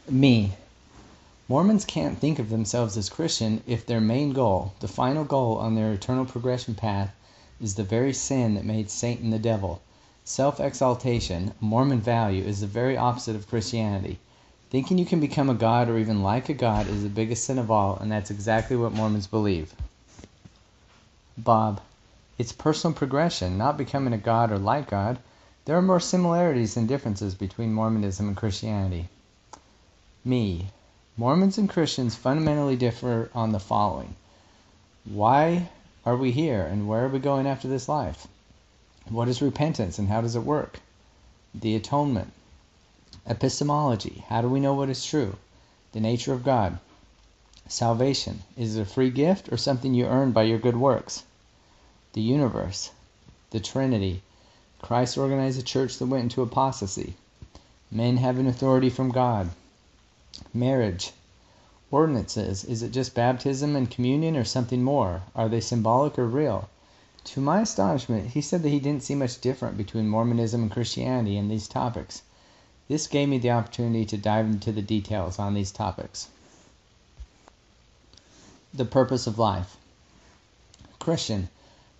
Me. Mormons can't think of themselves as Christian if their main goal, the final goal on their eternal progression path, is the very sin that made Satan the devil. Self exaltation, Mormon value, is the very opposite of Christianity. Thinking you can become a god or even like a god is the biggest sin of all, and that's exactly what Mormons believe. Bob. It's personal progression, not becoming a god or like God. There are more similarities than differences between Mormonism and Christianity. Me. Mormons and Christians fundamentally differ on the following Why are we here, and where are we going after this life? What is repentance and how does it work? The atonement. Epistemology. How do we know what is true? The nature of God. Salvation. Is it a free gift or something you earn by your good works? The universe. The Trinity. Christ organized a church that went into apostasy. Men have an authority from God. Marriage. Ordinances. Is it just baptism and communion or something more? Are they symbolic or real? To my astonishment, he said that he didn't see much different between Mormonism and Christianity in these topics. This gave me the opportunity to dive into the details on these topics. The purpose of life. Christian,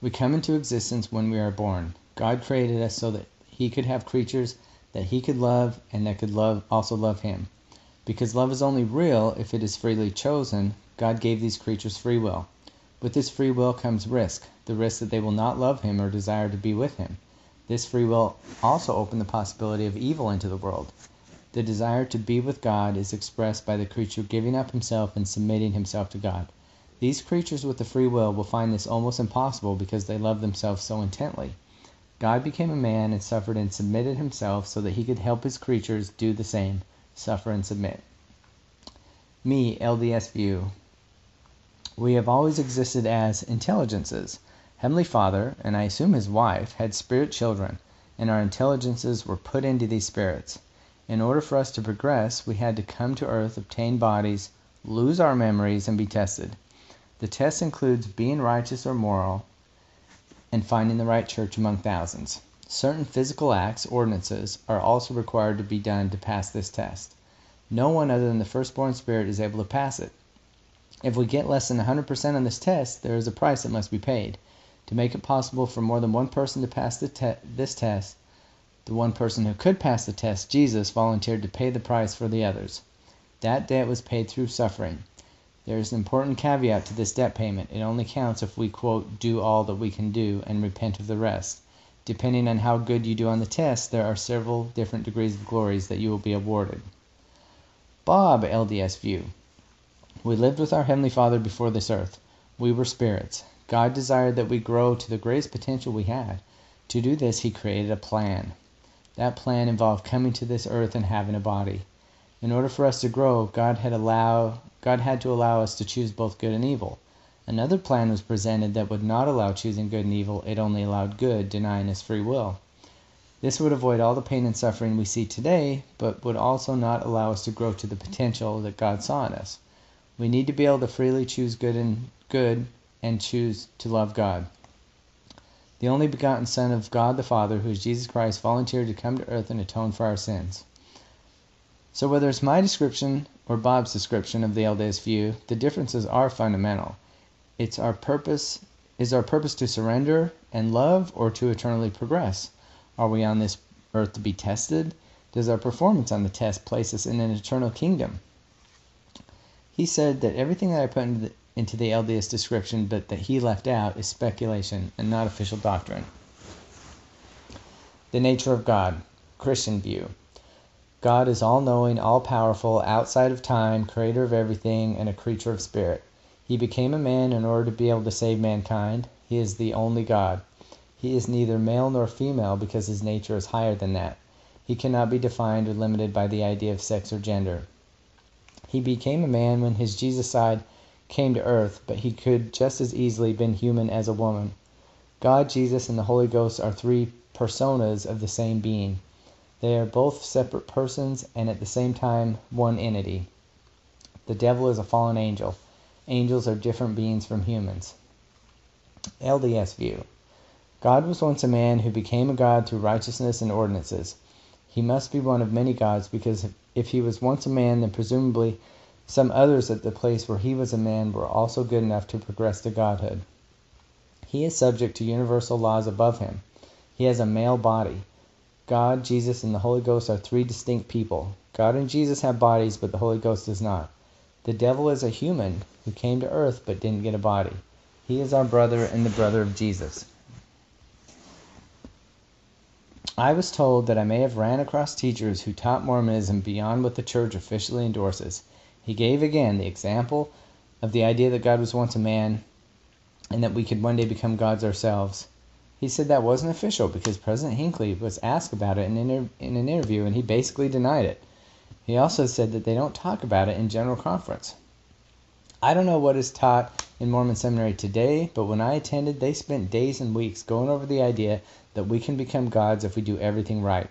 we come into existence when we are born. God created us so that he could have creatures that he could love and that could love also love him. Because love is only real if it is freely chosen, God gave these creatures free will. With this free will comes risk, the risk that they will not love him or desire to be with him. This free will also opened the possibility of evil into the world. The desire to be with God is expressed by the creature giving up himself and submitting himself to God. These creatures with the free will will find this almost impossible because they love themselves so intently. God became a man and suffered and submitted himself so that he could help his creatures do the same, suffer and submit. Me, LDS view, we have always existed as intelligences. Heavenly Father, and I assume his wife, had spirit children, and our intelligences were put into these spirits. In order for us to progress, we had to come to earth, obtain bodies, lose our memories, and be tested. The test includes being righteous or moral, and finding the right church among thousands. Certain physical acts, ordinances, are also required to be done to pass this test. No one other than the firstborn spirit is able to pass it. If we get less than 100% on this test, there is a price that must be paid. To make it possible for more than one person to pass te this test, the one person who could pass the test, Jesus, volunteered to pay the price for the others. That debt was paid through suffering. There is an important caveat to this debt payment. It only counts if we, quote, do all that we can do and repent of the rest. Depending on how good you do on the test, there are several different degrees of glories that you will be awarded. Bob LDS View we lived with our Heavenly Father before this earth. We were spirits. God desired that we grow to the greatest potential we had. To do this, He created a plan. That plan involved coming to this earth and having a body. In order for us to grow, God had allow God had to allow us to choose both good and evil. Another plan was presented that would not allow choosing good and evil, it only allowed good, denying us free will. This would avoid all the pain and suffering we see today, but would also not allow us to grow to the potential that God saw in us. We need to be able to freely choose good and good and choose to love God. The only begotten Son of God the Father, who is Jesus Christ, volunteered to come to earth and atone for our sins. So, whether it's my description or Bob's description of the LDS view, the differences are fundamental. It's our purpose is our purpose to surrender and love or to eternally progress? Are we on this earth to be tested? Does our performance on the test place us in an eternal kingdom? He said that everything that I put into the, into the LDS description but that he left out is speculation and not official doctrine. The nature of God, Christian view. God is all knowing, all powerful, outside of time, creator of everything, and a creature of spirit. He became a man in order to be able to save mankind. He is the only God. He is neither male nor female because his nature is higher than that. He cannot be defined or limited by the idea of sex or gender. He became a man when his Jesus side came to earth, but he could just as easily been human as a woman. God, Jesus, and the Holy Ghost are three personas of the same being. They are both separate persons and at the same time one entity. The devil is a fallen angel. Angels are different beings from humans. LDS view. God was once a man who became a God through righteousness and ordinances. He must be one of many gods because if he was once a man, then presumably some others at the place where he was a man were also good enough to progress to godhood. He is subject to universal laws above him. He has a male body. God, Jesus, and the Holy Ghost are three distinct people. God and Jesus have bodies, but the Holy Ghost does not. The devil is a human who came to earth but didn't get a body. He is our brother and the brother of Jesus. I was told that I may have ran across teachers who taught Mormonism beyond what the church officially endorses. He gave again the example of the idea that God was once a man and that we could one day become gods ourselves. He said that wasn't official because President Hinckley was asked about it in, inter- in an interview and he basically denied it. He also said that they don't talk about it in general conference. I don't know what is taught in Mormon seminary today, but when I attended, they spent days and weeks going over the idea that we can become gods if we do everything right.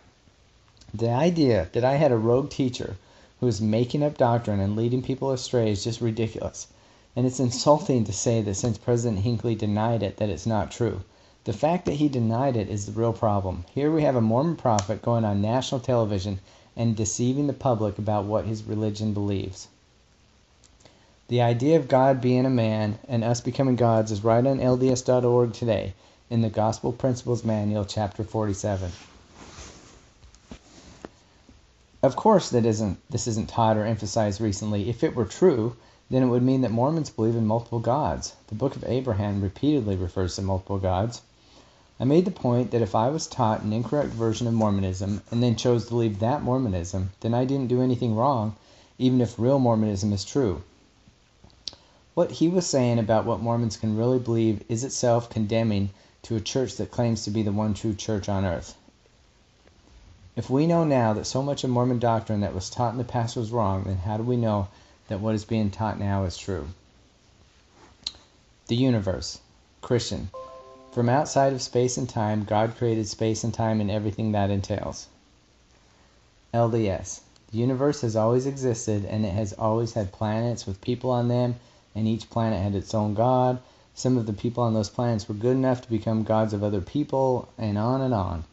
The idea that I had a rogue teacher who was making up doctrine and leading people astray is just ridiculous. And it's insulting to say that since President Hinckley denied it, that it's not true. The fact that he denied it is the real problem. Here we have a Mormon prophet going on national television and deceiving the public about what his religion believes. The idea of God being a man and us becoming gods is right on LDS.org today in the Gospel Principles Manual, chapter 47. Of course, that isn't this isn't taught or emphasized recently. If it were true, then it would mean that Mormons believe in multiple gods. The Book of Abraham repeatedly refers to multiple gods. I made the point that if I was taught an incorrect version of Mormonism and then chose to leave that Mormonism, then I didn't do anything wrong, even if real Mormonism is true. What he was saying about what Mormons can really believe is itself condemning to a church that claims to be the one true church on earth. If we know now that so much of Mormon doctrine that was taught in the past was wrong, then how do we know that what is being taught now is true? The universe. Christian. From outside of space and time, God created space and time and everything that entails. LDS. The universe has always existed and it has always had planets with people on them, and each planet had its own god. Some of the people on those planets were good enough to become gods of other people, and on and on.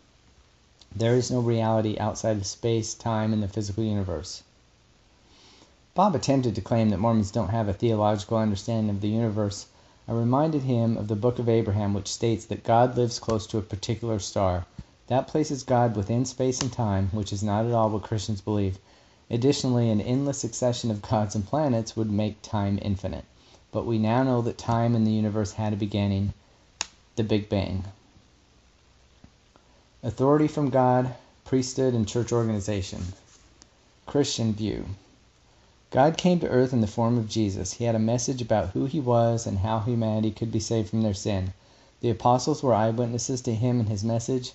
There is no reality outside of space, time, and the physical universe. Bob attempted to claim that Mormons don't have a theological understanding of the universe I reminded him of the Book of Abraham, which states that God lives close to a particular star. That places God within space and time, which is not at all what Christians believe. Additionally, an endless succession of gods and planets would make time infinite. But we now know that time in the universe had a beginning, the Big Bang. Authority from God, priesthood, and church organization. Christian view. God came to earth in the form of Jesus. He had a message about who he was and how humanity could be saved from their sin. The apostles were eyewitnesses to him and his message.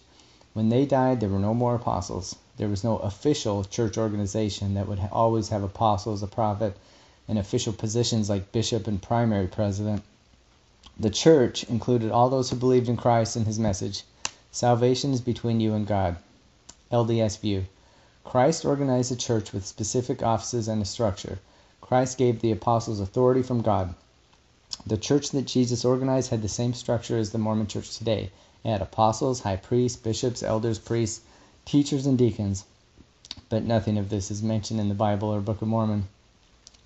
When they died, there were no more apostles. There was no official church organization that would always have apostles, a prophet, and official positions like bishop and primary president. The church included all those who believed in Christ and his message. Salvation is between you and God. LDS view. Christ organized the church with specific offices and a structure. Christ gave the apostles authority from God. The church that Jesus organized had the same structure as the Mormon church today. It had apostles, high priests, bishops, elders, priests, teachers, and deacons. but nothing of this is mentioned in the Bible or Book of Mormon.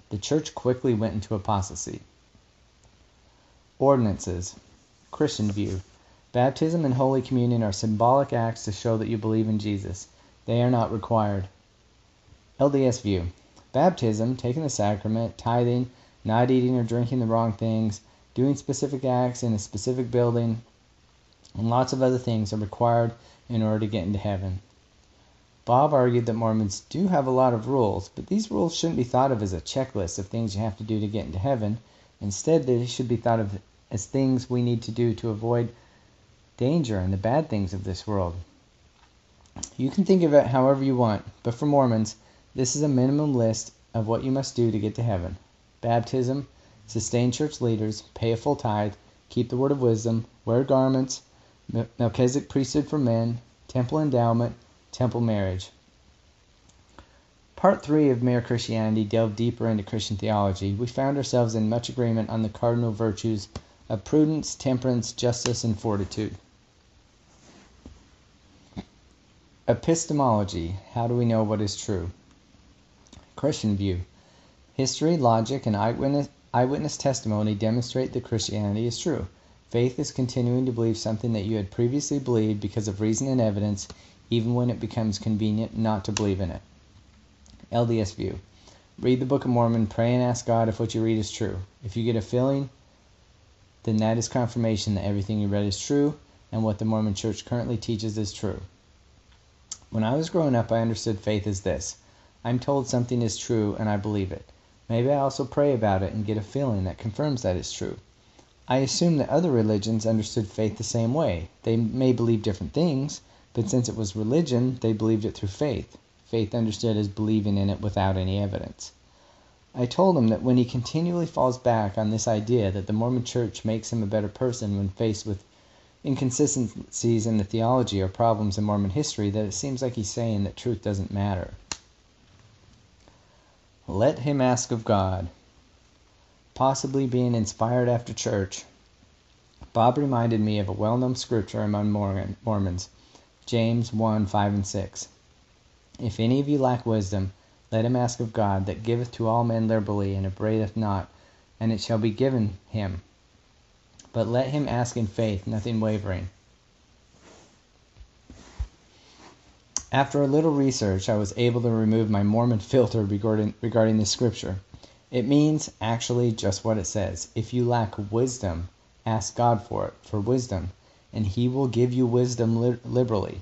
The church quickly went into apostasy. Ordinances. Christian view. Baptism and Holy Communion are symbolic acts to show that you believe in Jesus. They are not required. LDS view. Baptism, taking the sacrament, tithing, not eating or drinking the wrong things, doing specific acts in a specific building, and lots of other things are required in order to get into heaven. Bob argued that Mormons do have a lot of rules, but these rules shouldn't be thought of as a checklist of things you have to do to get into heaven. Instead, they should be thought of as things we need to do to avoid danger and the bad things of this world. You can think of it however you want, but for Mormons, this is a minimum list of what you must do to get to heaven baptism, sustain church leaders, pay a full tithe, keep the word of wisdom, wear garments, Melchizedek priesthood for men, temple endowment, temple marriage. Part 3 of Mere Christianity delved deeper into Christian theology. We found ourselves in much agreement on the cardinal virtues of prudence, temperance, justice, and fortitude. Epistemology How do we know what is true? Christian view History, logic, and eyewitness, eyewitness testimony demonstrate that Christianity is true. Faith is continuing to believe something that you had previously believed because of reason and evidence, even when it becomes convenient not to believe in it. LDS view Read the Book of Mormon, pray and ask God if what you read is true. If you get a feeling, then that is confirmation that everything you read is true and what the Mormon Church currently teaches is true. When I was growing up, I understood faith as this I'm told something is true and I believe it. Maybe I also pray about it and get a feeling that confirms that it's true. I assume that other religions understood faith the same way. They may believe different things, but since it was religion, they believed it through faith. Faith understood as believing in it without any evidence. I told him that when he continually falls back on this idea that the Mormon Church makes him a better person when faced with inconsistencies in the theology or problems in Mormon history that it seems like he's saying that truth doesn't matter. Let him ask of God. Possibly being inspired after church, Bob reminded me of a well known scripture among Mormons James 1 5 and 6. If any of you lack wisdom, let him ask of God that giveth to all men liberally and upbraideth not, and it shall be given him. But let him ask in faith, nothing wavering. After a little research, I was able to remove my Mormon [laughs] filter regarding, regarding this scripture. It means actually just what it says. If you lack wisdom, ask God for it, for wisdom, and He will give you wisdom li- liberally.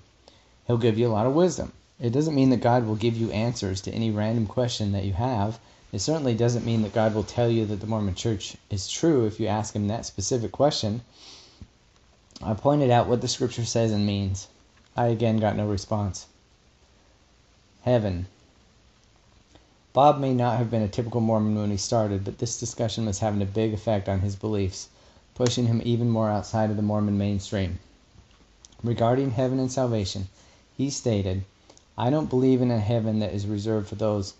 He'll give you a lot of wisdom. It doesn't mean that God will give you answers to any random question that you have, it certainly doesn't mean that God will tell you that the Mormon Church is true if you ask Him that specific question. I pointed out what the Scripture says and means. I again got no response. Heaven. Bob may not have been a typical Mormon when he started, but this discussion was having a big effect on his beliefs, pushing him even more outside of the Mormon mainstream. Regarding heaven and salvation, he stated, I don't believe in a heaven that is reserved for those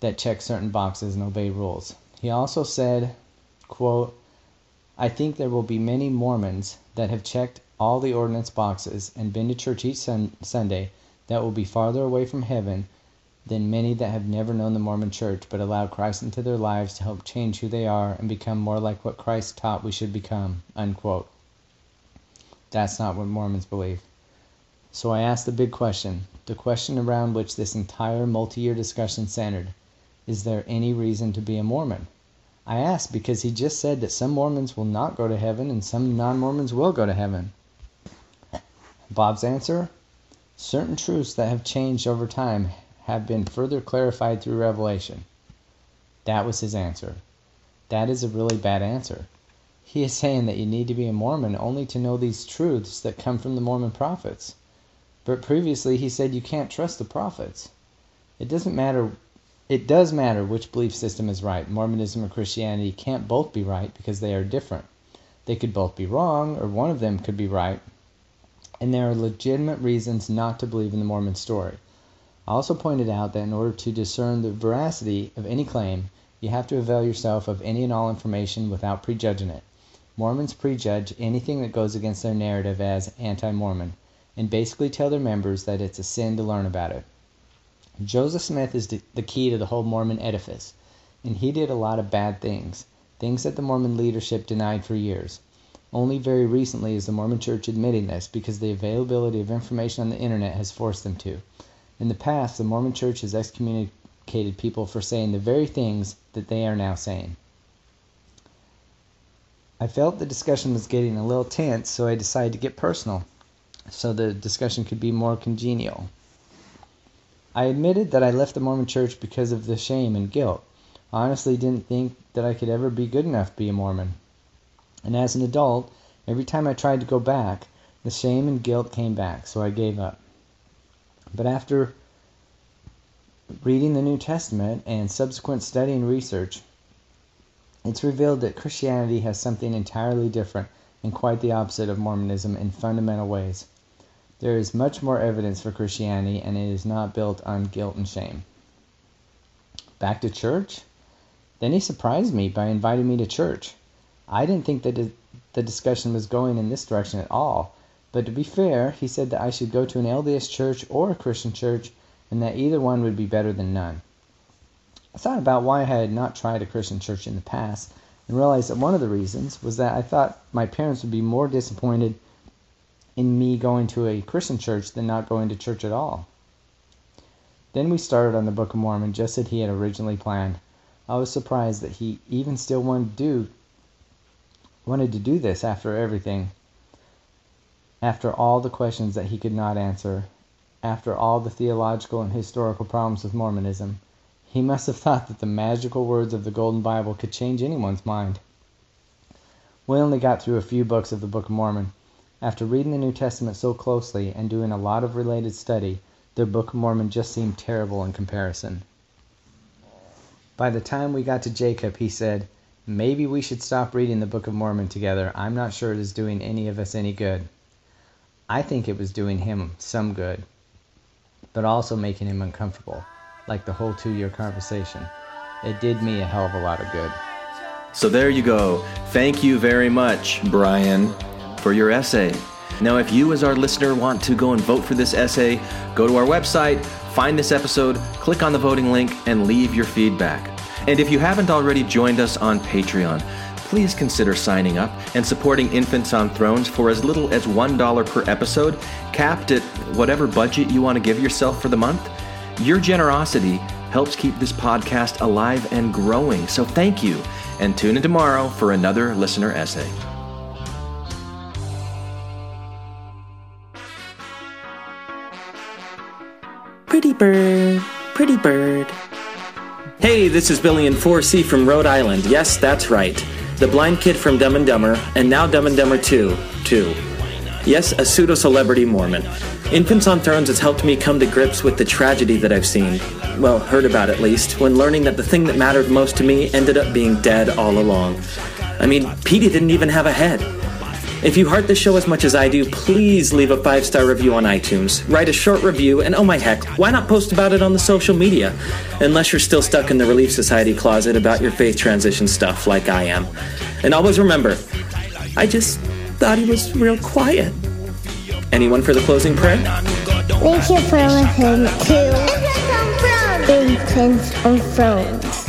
that check certain boxes and obey rules. He also said, I think there will be many Mormons that have checked all the ordinance boxes and been to church each sun- Sunday that will be farther away from heaven than many that have never known the Mormon church but allowed Christ into their lives to help change who they are and become more like what Christ taught we should become. That's not what Mormons believe. So I asked the big question, the question around which this entire multi year discussion centered. Is there any reason to be a Mormon? I asked because he just said that some Mormons will not go to heaven and some non Mormons will go to heaven. Bob's answer certain truths that have changed over time have been further clarified through revelation. That was his answer. That is a really bad answer. He is saying that you need to be a Mormon only to know these truths that come from the Mormon prophets. But previously he said you can't trust the prophets. It doesn't matter it does matter which belief system is right. Mormonism or Christianity can't both be right because they are different. They could both be wrong, or one of them could be right. And there are legitimate reasons not to believe in the Mormon story. I also pointed out that in order to discern the veracity of any claim, you have to avail yourself of any and all information without prejudging it. Mormons prejudge anything that goes against their narrative as anti Mormon, and basically tell their members that it's a sin to learn about it. Joseph Smith is the key to the whole Mormon edifice, and he did a lot of bad things, things that the Mormon leadership denied for years. Only very recently is the Mormon Church admitting this because the availability of information on the internet has forced them to. In the past, the Mormon Church has excommunicated people for saying the very things that they are now saying. I felt the discussion was getting a little tense, so I decided to get personal so the discussion could be more congenial. I admitted that I left the Mormon church because of the shame and guilt. I honestly didn't think that I could ever be good enough to be a Mormon. And as an adult, every time I tried to go back, the shame and guilt came back, so I gave up. But after reading the New Testament and subsequent study and research, it's revealed that Christianity has something entirely different and quite the opposite of Mormonism in fundamental ways. There is much more evidence for Christianity, and it is not built on guilt and shame. Back to church? Then he surprised me by inviting me to church. I didn't think that the discussion was going in this direction at all, but to be fair, he said that I should go to an LDS church or a Christian church, and that either one would be better than none. I thought about why I had not tried a Christian church in the past and realized that one of the reasons was that I thought my parents would be more disappointed in me going to a Christian church than not going to church at all. Then we started on the Book of Mormon just as he had originally planned. I was surprised that he even still wanted to do wanted to do this after everything. After all the questions that he could not answer, after all the theological and historical problems with Mormonism, he must have thought that the magical words of the Golden Bible could change anyone's mind. We only got through a few books of the Book of Mormon. After reading the New Testament so closely and doing a lot of related study, the Book of Mormon just seemed terrible in comparison. By the time we got to Jacob, he said, Maybe we should stop reading the Book of Mormon together. I'm not sure it is doing any of us any good. I think it was doing him some good, but also making him uncomfortable like the whole two year conversation. It did me a hell of a lot of good. So there you go. Thank you very much, Bryan, for your essay. Now, if you, as our listener, want to go and vote for this essay, go to our website, find this episode, click on the voting link, and leave your feedback. And if you haven't already joined us on Patreon, please consider signing up and supporting Infants on Thrones for as little as $1 per episode, capped at whatever budget you want to give yourself for the month. Your generosity helps keep this podcast alive and growing, so thank you. And tune in tomorrow for another listener essay. Pretty bird, pretty bird. Hey, this is Billy and 4C from Rhode Island. Yes, that's right. The blind kid from Dumb and Dumber, and now Dumb and Dumber 2, too. Yes, a pseudo celebrity Mormon. Infants on Thrones has helped me come to grips with the tragedy that I've seen, well, heard about at least, when learning that the thing that mattered most to me ended up being dead all along. I mean, Petey didn't even have a head. If you heart the show as much as I do, please leave a five star review on iTunes, write a short review, and oh my heck, why not post about it on the social media? Unless you're still stuck in the Relief Society closet about your faith transition stuff like I am. And always remember, I just thought he was real quiet. Anyone for the closing prayer? Thank you for listening to Infants on Thrones.